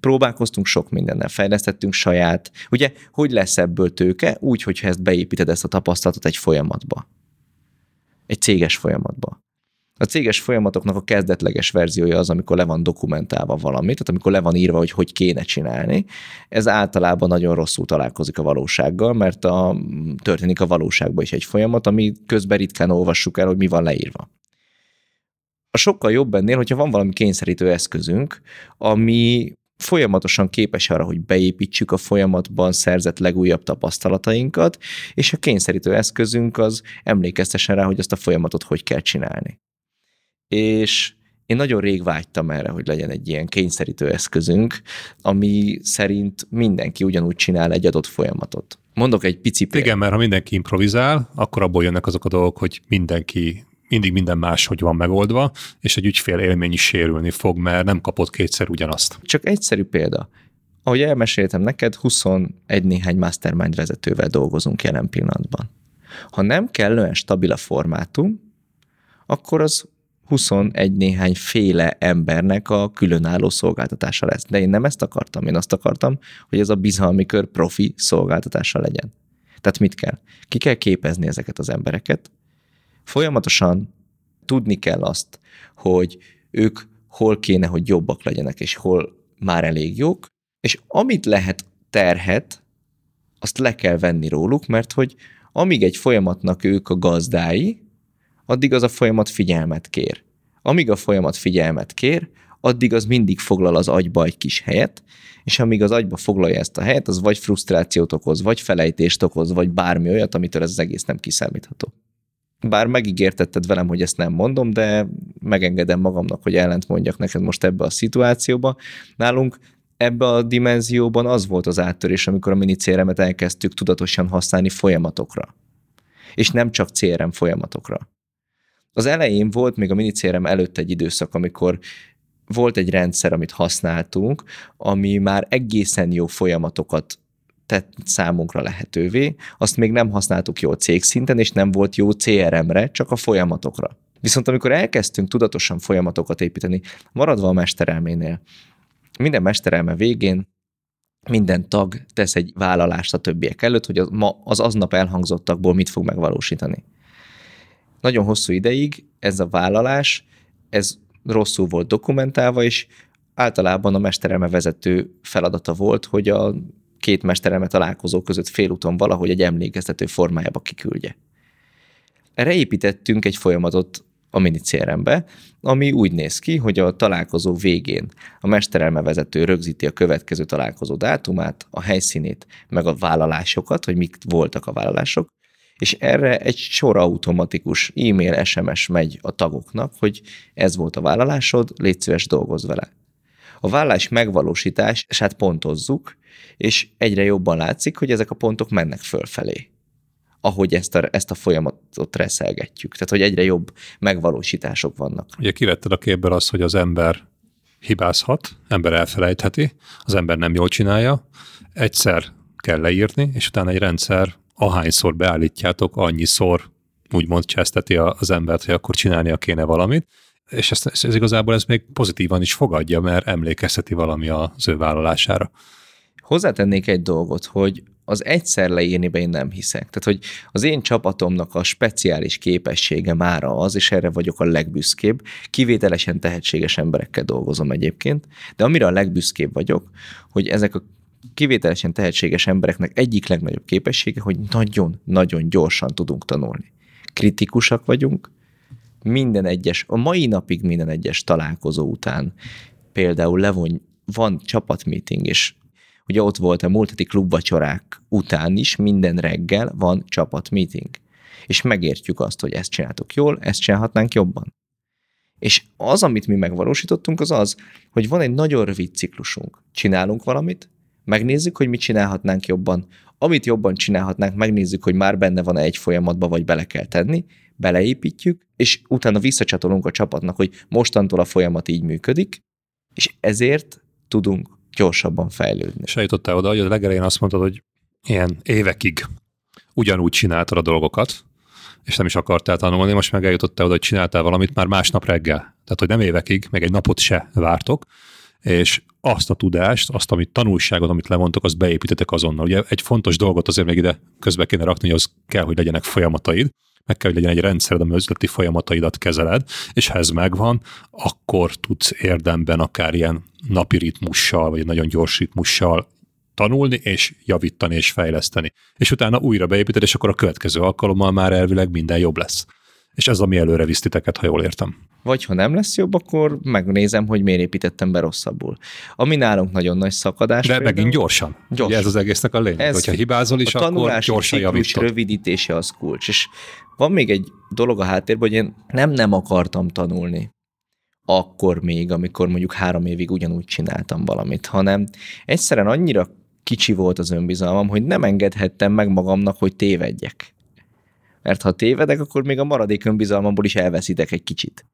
Próbálkoztunk sok mindennel, fejlesztettünk saját. Ugye, hogy lesz ebből tőke? Úgy, hogyha ezt beépíted ezt a tapasztalatot egy folyamatba. Egy céges folyamatba. A céges folyamatoknak a kezdetleges verziója az, amikor le van dokumentálva valami, tehát amikor le van írva, hogy hogy kéne csinálni. Ez általában nagyon rosszul találkozik a valósággal, mert a, történik a valóságban is egy folyamat, ami közben ritkán olvassuk el, hogy mi van leírva. A sokkal jobb ennél, hogyha van valami kényszerítő eszközünk, ami folyamatosan képes arra, hogy beépítsük a folyamatban szerzett legújabb tapasztalatainkat, és a kényszerítő eszközünk az emlékeztessen rá, hogy azt a folyamatot hogy kell csinálni és én nagyon rég vágytam erre, hogy legyen egy ilyen kényszerítő eszközünk, ami szerint mindenki ugyanúgy csinál egy adott folyamatot. Mondok egy pici példát. Igen, mert ha mindenki improvizál, akkor abból jönnek azok a dolgok, hogy mindenki mindig minden más, hogy van megoldva, és egy ügyfél élmény is sérülni fog, mert nem kapott kétszer ugyanazt. Csak egyszerű példa. Ahogy elmeséltem neked, 21 néhány mastermind vezetővel dolgozunk jelen pillanatban. Ha nem kellően stabil a formátum, akkor az 21 néhány féle embernek a különálló szolgáltatása lesz. De én nem ezt akartam, én azt akartam, hogy ez a bizalmi kör profi szolgáltatása legyen. Tehát mit kell? Ki kell képezni ezeket az embereket. Folyamatosan tudni kell azt, hogy ők hol kéne, hogy jobbak legyenek, és hol már elég jók, és amit lehet terhet, azt le kell venni róluk, mert hogy amíg egy folyamatnak ők a gazdái, addig az a folyamat figyelmet kér. Amíg a folyamat figyelmet kér, addig az mindig foglal az agyba egy kis helyet, és amíg az agyba foglalja ezt a helyet, az vagy frusztrációt okoz, vagy felejtést okoz, vagy bármi olyat, amitől ez az egész nem kiszámítható. Bár megígértetted velem, hogy ezt nem mondom, de megengedem magamnak, hogy ellent mondjak neked most ebbe a szituációba. Nálunk ebbe a dimenzióban az volt az áttörés, amikor a mini elkezdtük tudatosan használni folyamatokra. És nem csak CRM folyamatokra. Az elején volt még a minicérem előtt egy időszak, amikor volt egy rendszer, amit használtunk, ami már egészen jó folyamatokat tett számunkra lehetővé, azt még nem használtuk jól cégszinten, és nem volt jó CRM-re, csak a folyamatokra. Viszont amikor elkezdtünk tudatosan folyamatokat építeni, maradva a mesterelménél, minden mesterelme végén minden tag tesz egy vállalást a többiek előtt, hogy az, ma, az aznap elhangzottakból mit fog megvalósítani nagyon hosszú ideig ez a vállalás, ez rosszul volt dokumentálva, és általában a mesterelme vezető feladata volt, hogy a két mesterelme találkozó között félúton valahogy egy emlékeztető formájába kiküldje. Erre építettünk egy folyamatot a mini CRM-be, ami úgy néz ki, hogy a találkozó végén a mesterelme vezető rögzíti a következő találkozó dátumát, a helyszínét, meg a vállalásokat, hogy mik voltak a vállalások, és erre egy sor automatikus e-mail, SMS megy a tagoknak, hogy ez volt a vállalásod, légy szíves, dolgozz vele. A vállás megvalósítását pontozzuk, és egyre jobban látszik, hogy ezek a pontok mennek fölfelé ahogy ezt a, ezt a folyamatot reszelgetjük. Tehát, hogy egyre jobb megvalósítások vannak. Ugye kivetted a képből azt, hogy az ember hibázhat, ember elfelejtheti, az ember nem jól csinálja, egyszer kell leírni, és utána egy rendszer ahányszor beállítjátok, annyiszor úgymond cseszteti az embert, hogy akkor csinálnia kéne valamit, és ezt, ez, ez igazából ez még pozitívan is fogadja, mert emlékezteti valami az ő vállalására. Hozzátennék egy dolgot, hogy az egyszer leírni én nem hiszek. Tehát, hogy az én csapatomnak a speciális képessége már az, és erre vagyok a legbüszkébb, kivételesen tehetséges emberekkel dolgozom egyébként, de amire a legbüszkébb vagyok, hogy ezek a kivételesen tehetséges embereknek egyik legnagyobb képessége, hogy nagyon-nagyon gyorsan tudunk tanulni. Kritikusak vagyunk, minden egyes, a mai napig minden egyes találkozó után például levon, van csapatmeeting, és ugye ott volt a múlt heti klubvacsorák után is, minden reggel van csapatmeeting. És megértjük azt, hogy ezt csináltuk jól, ezt csinálhatnánk jobban. És az, amit mi megvalósítottunk, az az, hogy van egy nagyon rövid ciklusunk. Csinálunk valamit, megnézzük, hogy mit csinálhatnánk jobban. Amit jobban csinálhatnánk, megnézzük, hogy már benne van-e egy folyamatba, vagy bele kell tenni, beleépítjük, és utána visszacsatolunk a csapatnak, hogy mostantól a folyamat így működik, és ezért tudunk gyorsabban fejlődni. És eljutottál oda, hogy a legelején azt mondtad, hogy ilyen évekig ugyanúgy csináltad a dolgokat, és nem is akartál tanulni, most meg eljutottál oda, hogy csináltál valamit már másnap reggel. Tehát, hogy nem évekig, meg egy napot se vártok, és azt a tudást, azt, amit tanulságot, amit levontok, azt beépítetek azonnal. Ugye egy fontos dolgot azért még ide közbe kéne rakni, hogy az kell, hogy legyenek folyamataid, meg kell, hogy legyen egy rendszered, ami üzleti folyamataidat kezeled, és ha ez megvan, akkor tudsz érdemben akár ilyen napi ritmussal, vagy nagyon gyors ritmussal tanulni, és javítani, és fejleszteni. És utána újra beépíted, és akkor a következő alkalommal már elvileg minden jobb lesz. És ez ami előre visz titeket, ha jól értem. Vagy ha nem lesz jobb, akkor megnézem, hogy miért építettem be rosszabbul. Ami nálunk nagyon nagy szakadás. De például, megint gyorsan. Gyors. Ugye ez az egésznek a lényeg. Ez Hogyha hibázol is, a akkor gyorsan javítod. rövidítése az kulcs. És van még egy dolog a háttérben, hogy én nem nem akartam tanulni akkor még, amikor mondjuk három évig ugyanúgy csináltam valamit, hanem egyszerűen annyira kicsi volt az önbizalmam, hogy nem engedhettem meg magamnak, hogy tévedjek. Mert ha tévedek, akkor még a maradék önbizalmamból is elveszítek egy kicsit.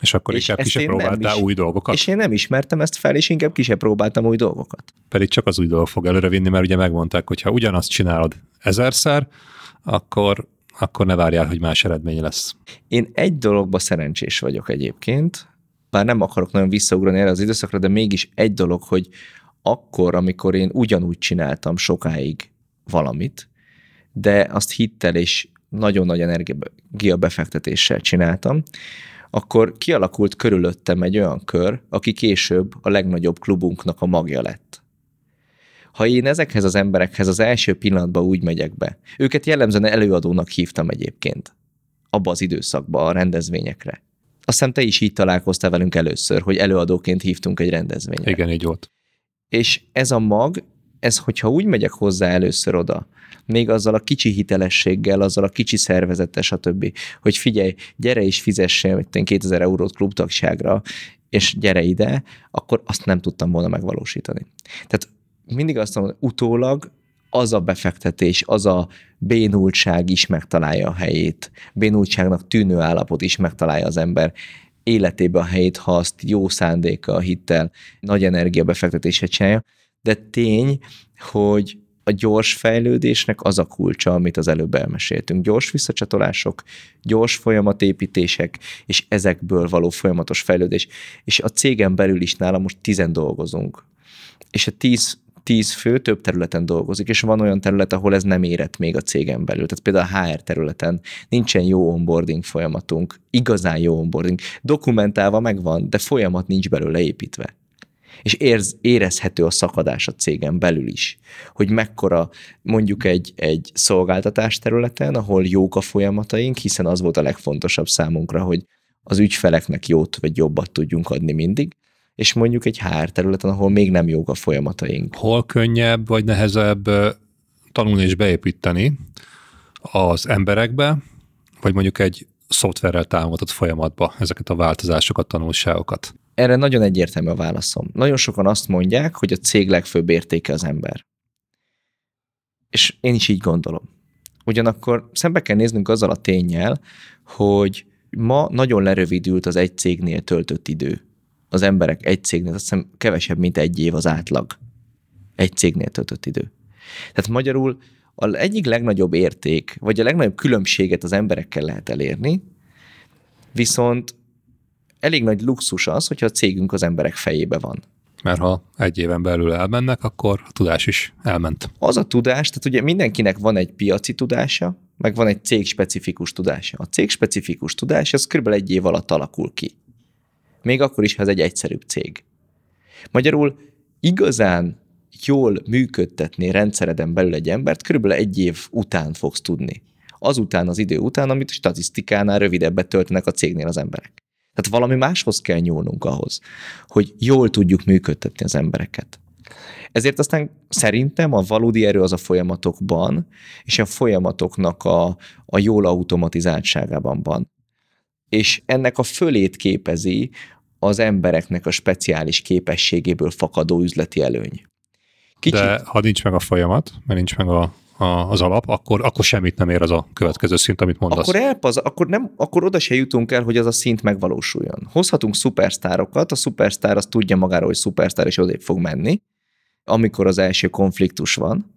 És akkor és inkább ki sem próbáltál is, új dolgokat? És én nem ismertem ezt fel, és inkább ki sem próbáltam új dolgokat. Pedig csak az új dolog fog előre vinni, mert ugye megmondták, hogy ha ugyanazt csinálod ezerszer, akkor, akkor ne várjál, hogy más eredmény lesz. Én egy dologba szerencsés vagyok egyébként, bár nem akarok nagyon visszaugrani erre az időszakra, de mégis egy dolog, hogy akkor, amikor én ugyanúgy csináltam sokáig valamit, de azt hittel és nagyon nagy energia befektetéssel csináltam, akkor kialakult körülöttem egy olyan kör, aki később a legnagyobb klubunknak a magja lett. Ha én ezekhez az emberekhez az első pillanatban úgy megyek be, őket jellemzően előadónak hívtam egyébként, abba az időszakba, a rendezvényekre. Azt hiszem te is így találkoztál velünk először, hogy előadóként hívtunk egy rendezvényre. Igen, így volt. És ez a mag, ez, hogyha úgy megyek hozzá először oda, még azzal a kicsi hitelességgel, azzal a kicsi szervezettel, stb., hogy figyelj, gyere és fizessél 2000 eurót klubtagságra, és gyere ide, akkor azt nem tudtam volna megvalósítani. Tehát mindig azt mondom, utólag az a befektetés, az a bénultság is megtalálja a helyét. Bénultságnak tűnő állapot is megtalálja az ember életébe a helyét, ha azt jó szándéka, hittel, nagy energia befektetése csinálja. De tény, hogy a gyors fejlődésnek az a kulcsa, amit az előbb elmeséltünk. Gyors visszacsatolások, gyors folyamatépítések, és ezekből való folyamatos fejlődés. És a cégen belül is nála most tizen dolgozunk. És a tíz tíz fő több területen dolgozik, és van olyan terület, ahol ez nem érett még a cégen belül. Tehát például a HR területen nincsen jó onboarding folyamatunk, igazán jó onboarding. Dokumentálva megvan, de folyamat nincs belőle építve és érz, érezhető a szakadás a cégen belül is, hogy mekkora mondjuk egy, egy szolgáltatás területen, ahol jók a folyamataink, hiszen az volt a legfontosabb számunkra, hogy az ügyfeleknek jót vagy jobbat tudjunk adni mindig, és mondjuk egy HR területen, ahol még nem jók a folyamataink. Hol könnyebb vagy nehezebb tanulni és beépíteni az emberekbe, vagy mondjuk egy szoftverrel támogatott folyamatba ezeket a változásokat, tanulságokat? Erre nagyon egyértelmű a válaszom. Nagyon sokan azt mondják, hogy a cég legfőbb értéke az ember. És én is így gondolom. Ugyanakkor szembe kell néznünk azzal a tényel, hogy ma nagyon lerövidült az egy cégnél töltött idő. Az emberek egy cégnél, azt hiszem kevesebb, mint egy év az átlag. Egy cégnél töltött idő. Tehát magyarul a egyik legnagyobb érték, vagy a legnagyobb különbséget az emberekkel lehet elérni, viszont elég nagy luxus az, hogyha a cégünk az emberek fejébe van. Mert ha egy éven belül elmennek, akkor a tudás is elment. Az a tudás, tehát ugye mindenkinek van egy piaci tudása, meg van egy cégspecifikus tudása. A cégspecifikus tudás az kb. egy év alatt alakul ki. Még akkor is, ha ez egy egyszerűbb cég. Magyarul igazán jól működtetni rendszereden belül egy embert, körülbelül egy év után fogsz tudni. Azután az idő után, amit a statisztikánál rövidebbet töltenek a cégnél az emberek. Tehát valami máshoz kell nyúlnunk ahhoz, hogy jól tudjuk működtetni az embereket. Ezért aztán szerintem a valódi erő az a folyamatokban, és a folyamatoknak a, a jól automatizáltságában van. És ennek a fölét képezi az embereknek a speciális képességéből fakadó üzleti előny. Kicsit... De ha nincs meg a folyamat, mert nincs meg a, a, az alap, akkor, akkor semmit nem ér az a következő szint, amit mondasz. Akkor, elpaz, akkor, nem, akkor oda se jutunk el, hogy az a szint megvalósuljon. Hozhatunk szupersztárokat, a szupersztár azt tudja magáról, hogy szupersztár, és odébb fog menni, amikor az első konfliktus van,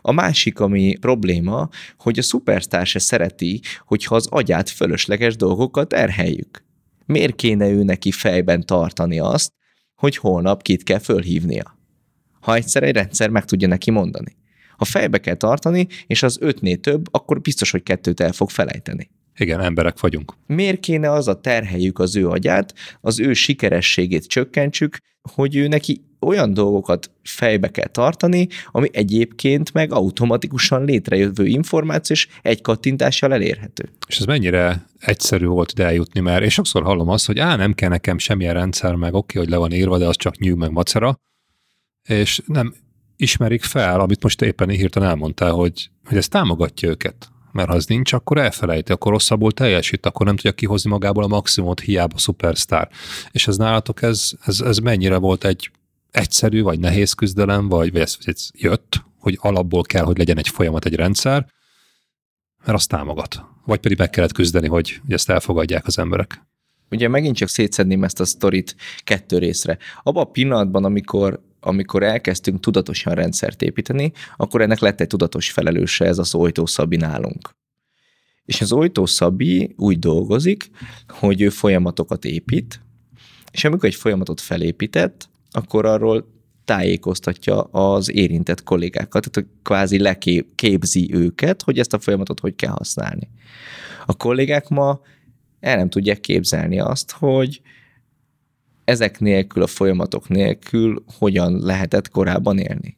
A másik, ami probléma, hogy a szupersztár se szereti, hogyha az agyát fölösleges dolgokat terheljük. Miért kéne ő neki fejben tartani azt, hogy holnap kit kell fölhívnia? Ha egyszer egy rendszer meg tudja neki mondani. Ha fejbe kell tartani, és az ötnél több, akkor biztos, hogy kettőt el fog felejteni. Igen, emberek vagyunk. Miért kéne az a terheljük az ő agyát, az ő sikerességét csökkentsük, hogy ő neki olyan dolgokat fejbe kell tartani, ami egyébként meg automatikusan létrejövő információ, és egy kattintással elérhető. És ez mennyire egyszerű volt ide eljutni, mert én sokszor hallom azt, hogy á, nem kell nekem semmilyen rendszer, meg oké, hogy le van írva, de az csak nyűg meg macera, és nem ismerik fel, amit most éppen hirtelen elmondtál, hogy, hogy ez támogatja őket. Mert ha az nincs, akkor elfelejti, akkor rosszabbul teljesít, akkor nem tudja kihozni magából a maximumot, hiába szupersztár. És ez nálatok, ez, ez, ez mennyire volt egy egyszerű, vagy nehéz küzdelem, vagy, vagy ez, ez jött, hogy alapból kell, hogy legyen egy folyamat, egy rendszer, mert azt támogat. Vagy pedig meg kellett küzdeni, hogy, hogy ezt elfogadják az emberek. Ugye megint csak szétszedném ezt a sztorit kettő részre. Abban a pillanatban, amikor amikor elkezdtünk tudatosan rendszert építeni, akkor ennek lett egy tudatos felelőse, ez az Ojtó Szabi nálunk. És az Ojtó Szabi úgy dolgozik, hogy ő folyamatokat épít, és amikor egy folyamatot felépített, akkor arról tájékoztatja az érintett kollégákat, tehát kvázi leképzi őket, hogy ezt a folyamatot hogy kell használni. A kollégák ma el nem tudják képzelni azt, hogy ezek nélkül, a folyamatok nélkül hogyan lehetett korábban élni.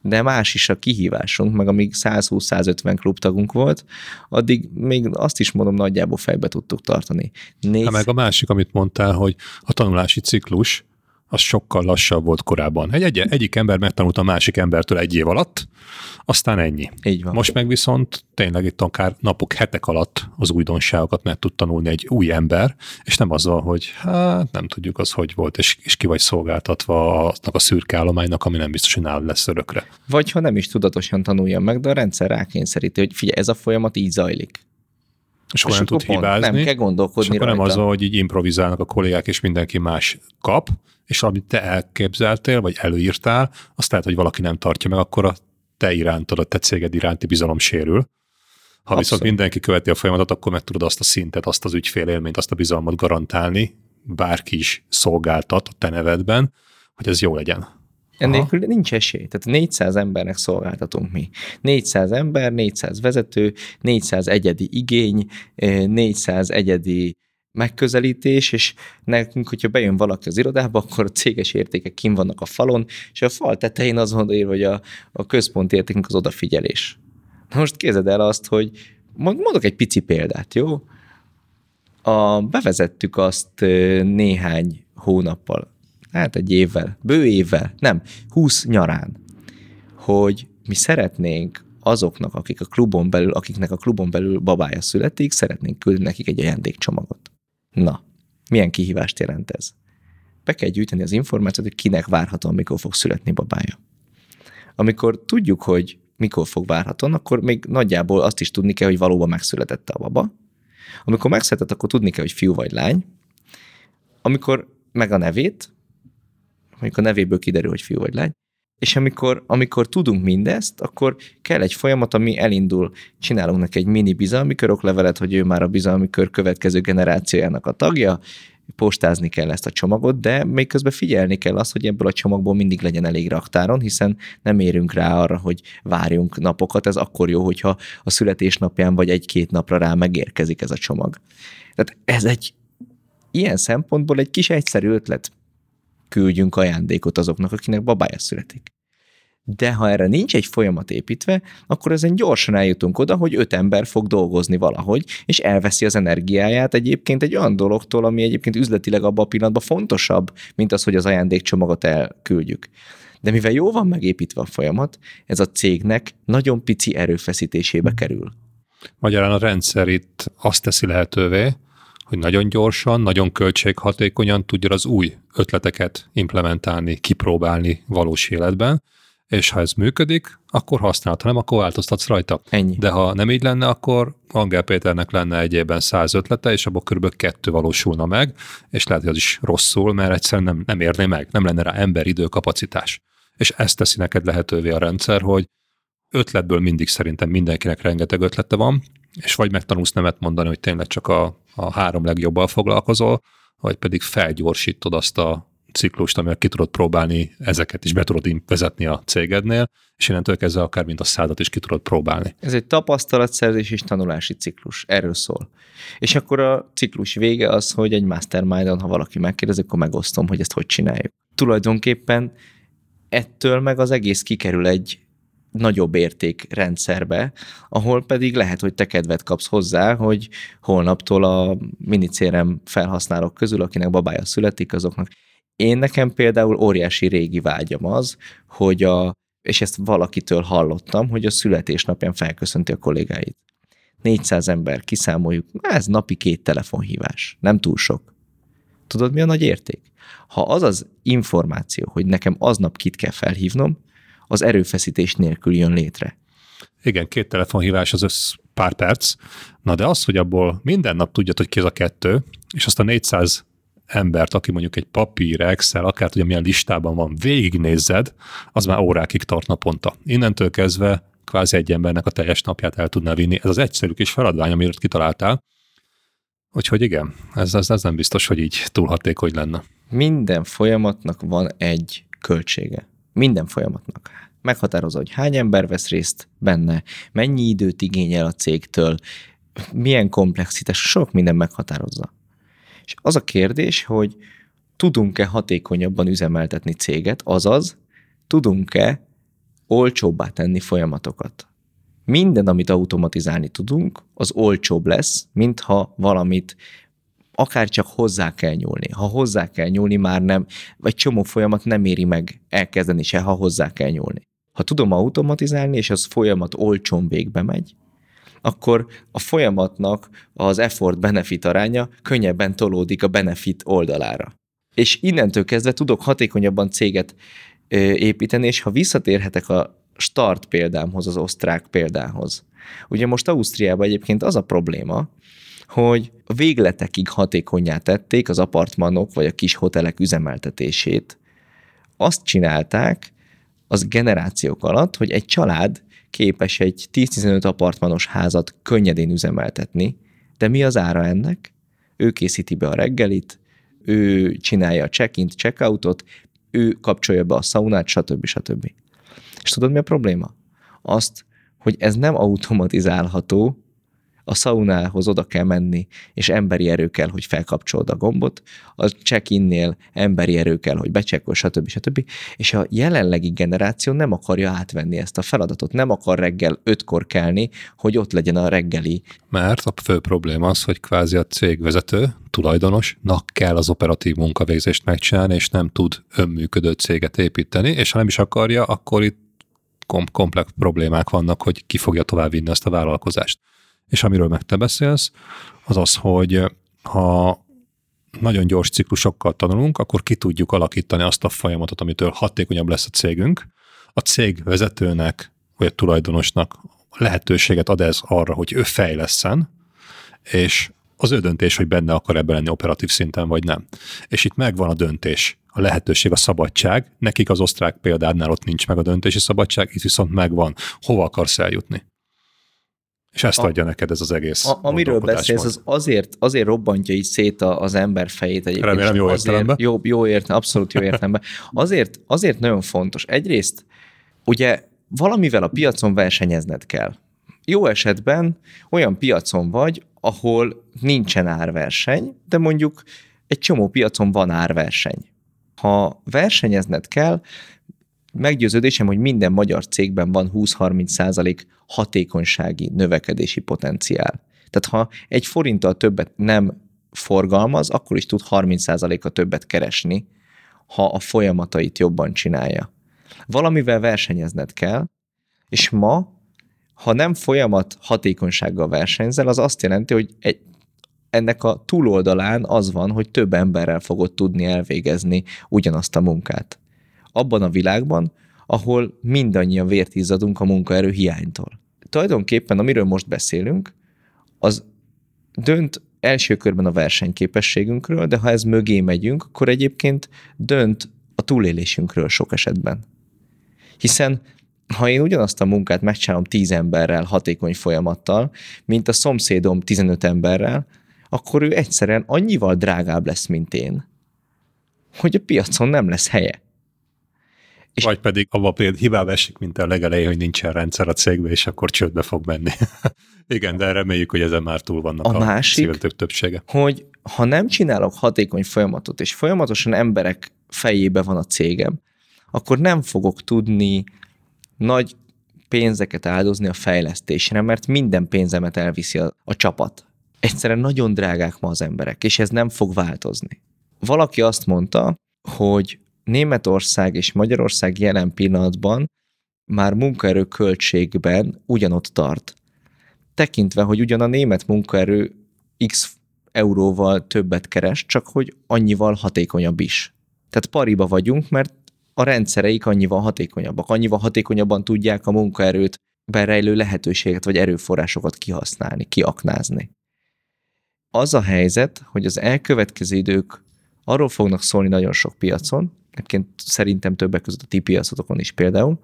De más is a kihívásunk, meg amíg 120-150 klubtagunk volt, addig még azt is mondom, nagyjából fejbe tudtuk tartani. Négy... meg a másik, amit mondtál, hogy a tanulási ciklus, az sokkal lassabb volt korábban. Egy, egy, egyik ember megtanult a másik embertől egy év alatt, aztán ennyi. Így van. Most meg viszont tényleg itt akár napok, hetek alatt az újdonságokat meg tud tanulni egy új ember, és nem azzal, hogy hát nem tudjuk az, hogy volt, és, és ki vagy szolgáltatva aznak a szürke állománynak, ami nem biztos, hogy nálad lesz örökre. Vagy ha nem is tudatosan tanulja meg, de a rendszer rákényszeríti, hogy figyelj, ez a folyamat így zajlik. És, akkor nem tud hibázni. Nem kell gondolkodni és akkor nem az, hogy így improvizálnak a kollégák, és mindenki más kap, és amit te elképzeltél, vagy előírtál, azt lehet, hogy valaki nem tartja meg, akkor a te irántod, a te céged iránti bizalom sérül. Ha Abszolút. viszont mindenki követi a folyamatot, akkor meg tudod azt a szintet, azt az ügyfélélményt, azt a bizalmat garantálni, bárki is szolgáltat a te nevedben, hogy ez jó legyen. Ennélkül nincs esély. Tehát 400 embernek szolgáltatunk mi. 400 ember, 400 vezető, 400 egyedi igény, 400 eh, egyedi megközelítés, és nekünk, hogyha bejön valaki az irodába, akkor a céges értékek kim vannak a falon, és a fal tetején az van írva, hogy a, a központi értékünk az odafigyelés. Na most kézed el azt, hogy mondok egy pici példát, jó? A, bevezettük azt néhány hónappal, hát egy évvel, bő évvel, nem, húsz nyarán, hogy mi szeretnénk azoknak, akik a klubon belül, akiknek a klubon belül babája születik, szeretnénk küldeni nekik egy ajándékcsomagot. Na, milyen kihívást jelent ez? Be kell gyűjteni az információt, hogy kinek várhatóan mikor fog születni babája. Amikor tudjuk, hogy mikor fog várhatóan, akkor még nagyjából azt is tudni kell, hogy valóban megszületett a baba. Amikor megszületett, akkor tudni kell, hogy fiú vagy lány. Amikor meg a nevét, amikor a nevéből kiderül, hogy fiú vagy lány, és amikor, amikor tudunk mindezt, akkor kell egy folyamat, ami elindul. Csinálunk neki egy mini bizalmi köroklevelet, hogy ő már a bizalmi kör következő generációjának a tagja, postázni kell ezt a csomagot, de még közben figyelni kell azt, hogy ebből a csomagból mindig legyen elég raktáron, hiszen nem érünk rá arra, hogy várjunk napokat, ez akkor jó, hogyha a születésnapján vagy egy-két napra rá megérkezik ez a csomag. Tehát ez egy ilyen szempontból egy kis egyszerű ötlet, küldjünk ajándékot azoknak, akinek babája születik. De ha erre nincs egy folyamat építve, akkor ezen gyorsan eljutunk oda, hogy öt ember fog dolgozni valahogy, és elveszi az energiáját egyébként egy olyan dologtól, ami egyébként üzletileg abban a pillanatban fontosabb, mint az, hogy az ajándékcsomagot elküldjük. De mivel jó van megépítve a folyamat, ez a cégnek nagyon pici erőfeszítésébe kerül. Magyarán a rendszer itt azt teszi lehetővé, hogy nagyon gyorsan, nagyon költséghatékonyan tudja az új ötleteket implementálni, kipróbálni valós életben, és ha ez működik, akkor használta, nem, akkor változtatsz rajta. Ennyi. De ha nem így lenne, akkor Angel Péternek lenne egyében száz ötlete, és abból kb. kettő valósulna meg, és lehet, hogy az is rosszul, mert egyszerűen nem, nem érné meg, nem lenne rá ember, idő, kapacitás. És ezt teszi neked lehetővé a rendszer, hogy ötletből mindig szerintem mindenkinek rengeteg ötlete van, és vagy megtanulsz nemet mondani, hogy tényleg csak a, a három legjobbal foglalkozol, vagy pedig felgyorsítod azt a ciklust, amivel ki tudod próbálni, ezeket is be tudod vezetni a cégednél, és innentől kezdve akár mint a szádat is ki tudod próbálni. Ez egy tapasztalatszerzés és tanulási ciklus, erről szól. És akkor a ciklus vége az, hogy egy mastermind ha valaki megkérdezi, akkor megosztom, hogy ezt hogy csináljuk. Tulajdonképpen ettől meg az egész kikerül egy nagyobb értékrendszerbe, ahol pedig lehet, hogy te kedvet kapsz hozzá, hogy holnaptól a minicérem felhasználók közül, akinek babája születik, azoknak. Én nekem például óriási régi vágyam az, hogy a, és ezt valakitől hallottam, hogy a születésnapján felköszönti a kollégáit. 400 ember, kiszámoljuk, ez napi két telefonhívás, nem túl sok. Tudod, mi a nagy érték? Ha az az információ, hogy nekem aznap kit kell felhívnom, az erőfeszítés nélkül jön létre. Igen, két telefonhívás az össz pár perc. Na de az, hogy abból minden nap tudjad, hogy ki az a kettő, és azt a 400 embert, aki mondjuk egy papír, Excel, akár tudja milyen listában van, végignézzed, az már órákig tart naponta. Innentől kezdve kvázi egy embernek a teljes napját el tudná vinni. Ez az egyszerű kis feladvány, amiről kitaláltál. Úgyhogy igen, ez, ez, ez nem biztos, hogy így túl hatékony lenne. Minden folyamatnak van egy költsége. Minden folyamatnak. Meghatározza, hogy hány ember vesz részt benne, mennyi időt igényel a cégtől, milyen komplexitás, sok minden meghatározza. És az a kérdés, hogy tudunk-e hatékonyabban üzemeltetni céget, azaz tudunk-e olcsóbbá tenni folyamatokat. Minden, amit automatizálni tudunk, az olcsóbb lesz, mintha valamit akár csak hozzá kell nyúlni. Ha hozzá kell nyúlni, már nem, vagy csomó folyamat nem éri meg elkezdeni se, ha hozzá kell nyúlni. Ha tudom automatizálni, és az folyamat olcsón végbe megy, akkor a folyamatnak az effort-benefit aránya könnyebben tolódik a benefit oldalára. És innentől kezdve tudok hatékonyabban céget építeni, és ha visszatérhetek a start példámhoz, az osztrák példához. Ugye most Ausztriában egyébként az a probléma, hogy végletekig hatékonyá tették az apartmanok vagy a kis hotelek üzemeltetését. Azt csinálták az generációk alatt, hogy egy család képes egy 10-15 apartmanos házat könnyedén üzemeltetni, de mi az ára ennek? Ő készíti be a reggelit, ő csinálja a check-in, check-outot, ő kapcsolja be a szaunát, stb. stb. És tudod, mi a probléma? Azt, hogy ez nem automatizálható, a szaunához oda kell menni, és emberi erő kell, hogy felkapcsold a gombot, a check-innél emberi erő kell, hogy becsekkol, stb. stb. És a jelenlegi generáció nem akarja átvenni ezt a feladatot, nem akar reggel ötkor kelni, hogy ott legyen a reggeli. Mert a fő probléma az, hogy kvázi a cégvezető, tulajdonosnak kell az operatív munkavégzést megcsinálni, és nem tud önműködő céget építeni, és ha nem is akarja, akkor itt komplex problémák vannak, hogy ki fogja továbbvinni ezt a vállalkozást. És amiről meg te beszélsz, az az, hogy ha nagyon gyors ciklusokkal tanulunk, akkor ki tudjuk alakítani azt a folyamatot, amitől hatékonyabb lesz a cégünk. A cég vezetőnek, vagy a tulajdonosnak lehetőséget ad ez arra, hogy ő fejleszen, és az ő döntés, hogy benne akar ebben lenni operatív szinten, vagy nem. És itt megvan a döntés, a lehetőség, a szabadság. Nekik az osztrák példánál ott nincs meg a döntési szabadság, itt viszont megvan. Hova akarsz eljutni? És ezt a, adja neked ez az egész a, Amiről beszélsz, az azért, azért robbantja így szét az ember fejét egyébként. Remélem jó értelemben. Jó, jó értem, abszolút jó értelemben. Azért, azért nagyon fontos. Egyrészt, ugye valamivel a piacon versenyezned kell. Jó esetben olyan piacon vagy, ahol nincsen árverseny, de mondjuk egy csomó piacon van árverseny. Ha versenyezned kell, meggyőződésem, hogy minden magyar cégben van 20-30 százalék hatékonysági növekedési potenciál. Tehát ha egy forinttal többet nem forgalmaz, akkor is tud 30%-a többet keresni, ha a folyamatait jobban csinálja. Valamivel versenyezned kell, és ma, ha nem folyamat hatékonysággal versenyzel, az azt jelenti, hogy egy, ennek a túloldalán az van, hogy több emberrel fogod tudni elvégezni ugyanazt a munkát abban a világban, ahol mindannyian vért a munkaerő hiánytól. Tulajdonképpen, amiről most beszélünk, az dönt első körben a versenyképességünkről, de ha ez mögé megyünk, akkor egyébként dönt a túlélésünkről sok esetben. Hiszen ha én ugyanazt a munkát megcsinálom 10 emberrel hatékony folyamattal, mint a szomszédom 15 emberrel, akkor ő egyszerűen annyival drágább lesz, mint én, hogy a piacon nem lesz helye. És Vagy pedig abba például hibába esik, mint a legelején, hogy nincsen rendszer a cégbe, és akkor csődbe fog menni. Igen, de reméljük, hogy ezen már túl vannak a, a másik, többsége. hogy ha nem csinálok hatékony folyamatot, és folyamatosan emberek fejébe van a cégem, akkor nem fogok tudni nagy pénzeket áldozni a fejlesztésre, mert minden pénzemet elviszi a, a csapat. Egyszerűen nagyon drágák ma az emberek, és ez nem fog változni. Valaki azt mondta, hogy Németország és Magyarország jelen pillanatban már munkaerő költségben ugyanott tart. Tekintve, hogy ugyan a német munkaerő x euróval többet keres, csak hogy annyival hatékonyabb is. Tehát pariba vagyunk, mert a rendszereik annyival hatékonyabbak, annyival hatékonyabban tudják a munkaerőt berejlő lehetőséget vagy erőforrásokat kihasználni, kiaknázni. Az a helyzet, hogy az elkövetkező idők arról fognak szólni nagyon sok piacon, egyébként szerintem többek között a ti piacotokon is például,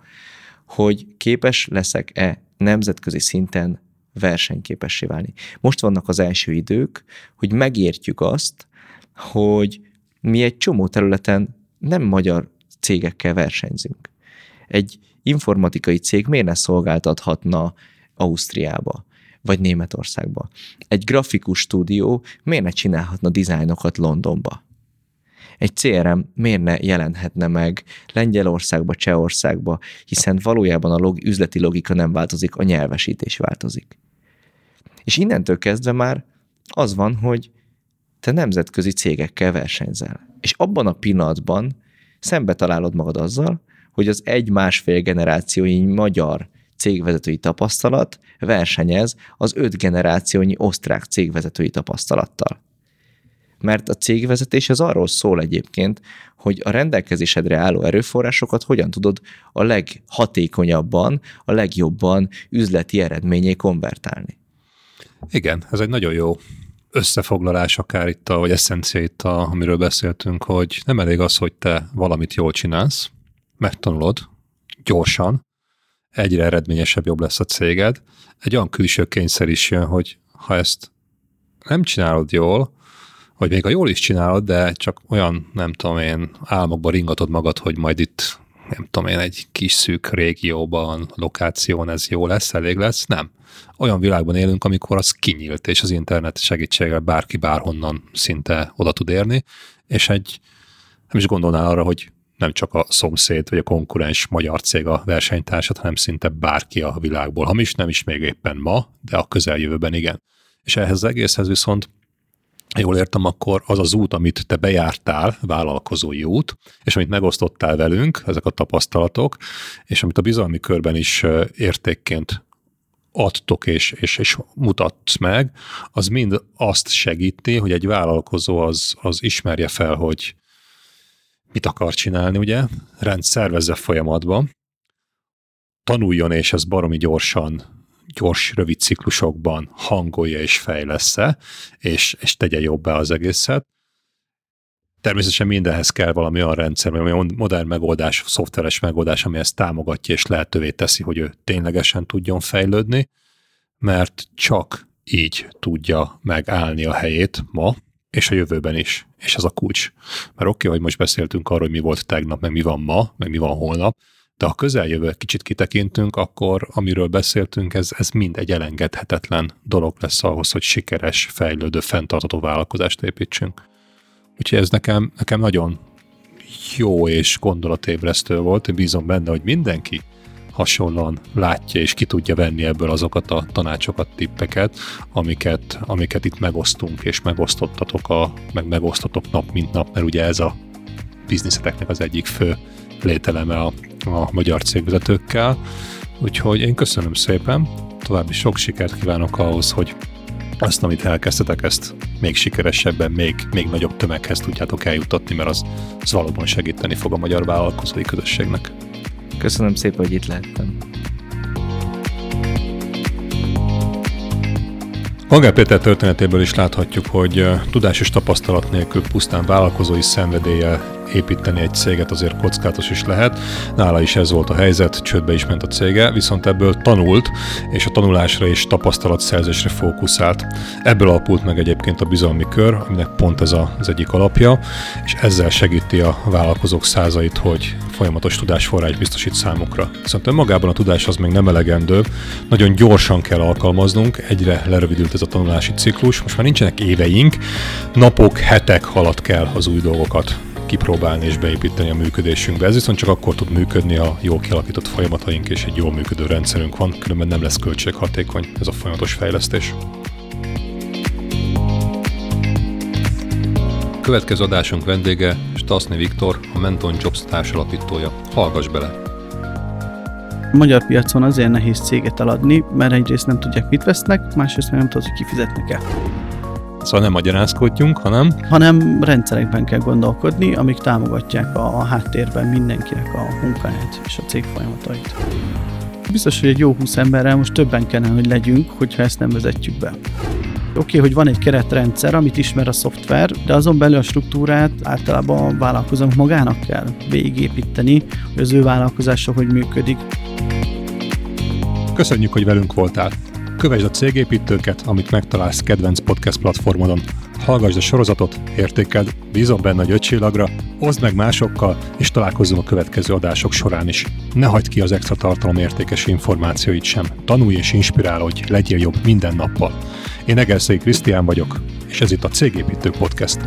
hogy képes leszek-e nemzetközi szinten versenyképessé válni. Most vannak az első idők, hogy megértjük azt, hogy mi egy csomó területen nem magyar cégekkel versenyzünk. Egy informatikai cég miért ne szolgáltathatna Ausztriába, vagy Németországba? Egy grafikus stúdió miért ne csinálhatna dizájnokat Londonba? Egy CRM miért ne jelenhetne meg Lengyelországba, Csehországba, hiszen valójában a log- üzleti logika nem változik, a nyelvesítés változik. És innentől kezdve már az van, hogy te nemzetközi cégekkel versenyzel. És abban a pillanatban szembe találod magad azzal, hogy az egy-másfél generációi magyar cégvezetői tapasztalat versenyez az öt generációnyi osztrák cégvezetői tapasztalattal. Mert a cégvezetés az arról szól egyébként, hogy a rendelkezésedre álló erőforrásokat hogyan tudod a leghatékonyabban, a legjobban üzleti eredményé konvertálni. Igen, ez egy nagyon jó összefoglalás akár itt, a, vagy eszencia itt, a, amiről beszéltünk, hogy nem elég az, hogy te valamit jól csinálsz, megtanulod gyorsan, egyre eredményesebb, jobb lesz a céged. Egy olyan külső kényszer is jön, hogy ha ezt nem csinálod jól, vagy még a jól is csinálod, de csak olyan, nem tudom én, álmokban ringatod magad, hogy majd itt, nem tudom én, egy kis szűk régióban, lokáción ez jó lesz, elég lesz. Nem olyan világban élünk, amikor az kinyílt, és az internet segítségével bárki bárhonnan szinte oda tud érni, és egy, nem is gondolnál arra, hogy nem csak a szomszéd vagy a konkurens magyar cég a versenytársat, hanem szinte bárki a világból. Hamis nem is még éppen ma, de a közeljövőben igen. És ehhez az egészhez viszont jól értem, akkor az az út, amit te bejártál, vállalkozói út, és amit megosztottál velünk, ezek a tapasztalatok, és amit a bizalmi körben is értékként adtok és, és, és mutatsz meg, az mind azt segíti, hogy egy vállalkozó az, az ismerje fel, hogy mit akar csinálni, ugye, rend szervezze folyamatban, tanuljon, és ez baromi gyorsan, gyors, rövid ciklusokban hangolja és fejlesz-e, és, és tegye jobbá az egészet, Természetesen mindenhez kell valami olyan rendszer, vagy modern megoldás, szoftveres megoldás, ami ezt támogatja és lehetővé teszi, hogy ő ténylegesen tudjon fejlődni, mert csak így tudja megállni a helyét ma, és a jövőben is. És ez a kulcs. Mert oké, okay, hogy most beszéltünk arról, hogy mi volt tegnap, meg mi van ma, meg mi van holnap, de ha közeljövő kicsit kitekintünk, akkor amiről beszéltünk, ez, ez mind egy elengedhetetlen dolog lesz ahhoz, hogy sikeres, fejlődő, fenntartató vállalkozást építsünk. Úgyhogy ez nekem, nekem nagyon jó és gondolatébresztő volt. Én bízom benne, hogy mindenki hasonlóan látja és ki tudja venni ebből azokat a tanácsokat, tippeket, amiket, amiket itt megosztunk, és megosztottatok, a, meg megosztotok nap mint nap, mert ugye ez a bizniszeteknek az egyik fő lételeme a, a magyar cégvezetőkkel. Úgyhogy én köszönöm szépen, további sok sikert kívánok ahhoz, hogy azt, amit elkezdtetek, ezt még sikeresebben, még, még nagyobb tömeghez tudjátok eljutatni, mert az, az valóban segíteni fog a magyar vállalkozói közösségnek. Köszönöm szépen, hogy itt lehettem. Angel Péter történetéből is láthatjuk, hogy tudás és tapasztalat nélkül pusztán vállalkozói szenvedéllyel építeni egy céget azért kockázatos is lehet. Nála is ez volt a helyzet, csődbe is ment a cége, viszont ebből tanult, és a tanulásra és tapasztalatszerzésre fókuszált. Ebből alapult meg egyébként a bizalmi kör, aminek pont ez az egyik alapja, és ezzel segíti a vállalkozók százait, hogy folyamatos tudásforrás biztosít számukra. Viszont önmagában a tudás az még nem elegendő, nagyon gyorsan kell alkalmaznunk, egyre lerövidült ez a tanulási ciklus, most már nincsenek éveink, napok, hetek alatt kell az új dolgokat kipróbálni és beépíteni a működésünkbe. Ez viszont csak akkor tud működni, a jól kialakított folyamataink és egy jól működő rendszerünk van, különben nem lesz költséghatékony ez a folyamatos fejlesztés. Következő adásunk vendége Stasny Viktor, a Menton Jobs társalapítója. Hallgass bele! Magyar piacon azért nehéz céget eladni, mert egyrészt nem tudják, mit vesznek, másrészt nem tudod, hogy kifizetnek-e. Szóval nem magyarázkodjunk, hanem... Hanem rendszerekben kell gondolkodni, amik támogatják a, a háttérben mindenkinek a munkáját és a cég folyamatait. Biztos, hogy egy jó 20 emberrel most többen kellene, hogy legyünk, hogyha ezt nem vezetjük be. Oké, okay, hogy van egy keretrendszer, amit ismer a szoftver, de azon belül a struktúrát általában a vállalkozónk magának kell végigépíteni, hogy az ő vállalkozása hogy működik. Köszönjük, hogy velünk voltál! Kövesd a cégépítőket, amit megtalálsz kedvenc podcast platformodon. Hallgassd a sorozatot, értékeld, bízom benne egy ötcsillagra, oszd meg másokkal, és találkozzunk a következő adások során is. Ne hagyd ki az extra tartalom értékes információit sem. Tanulj és inspirálódj, legyél jobb minden nappal. Én Egerszegi Krisztián vagyok, és ez itt a Cégépítő Podcast.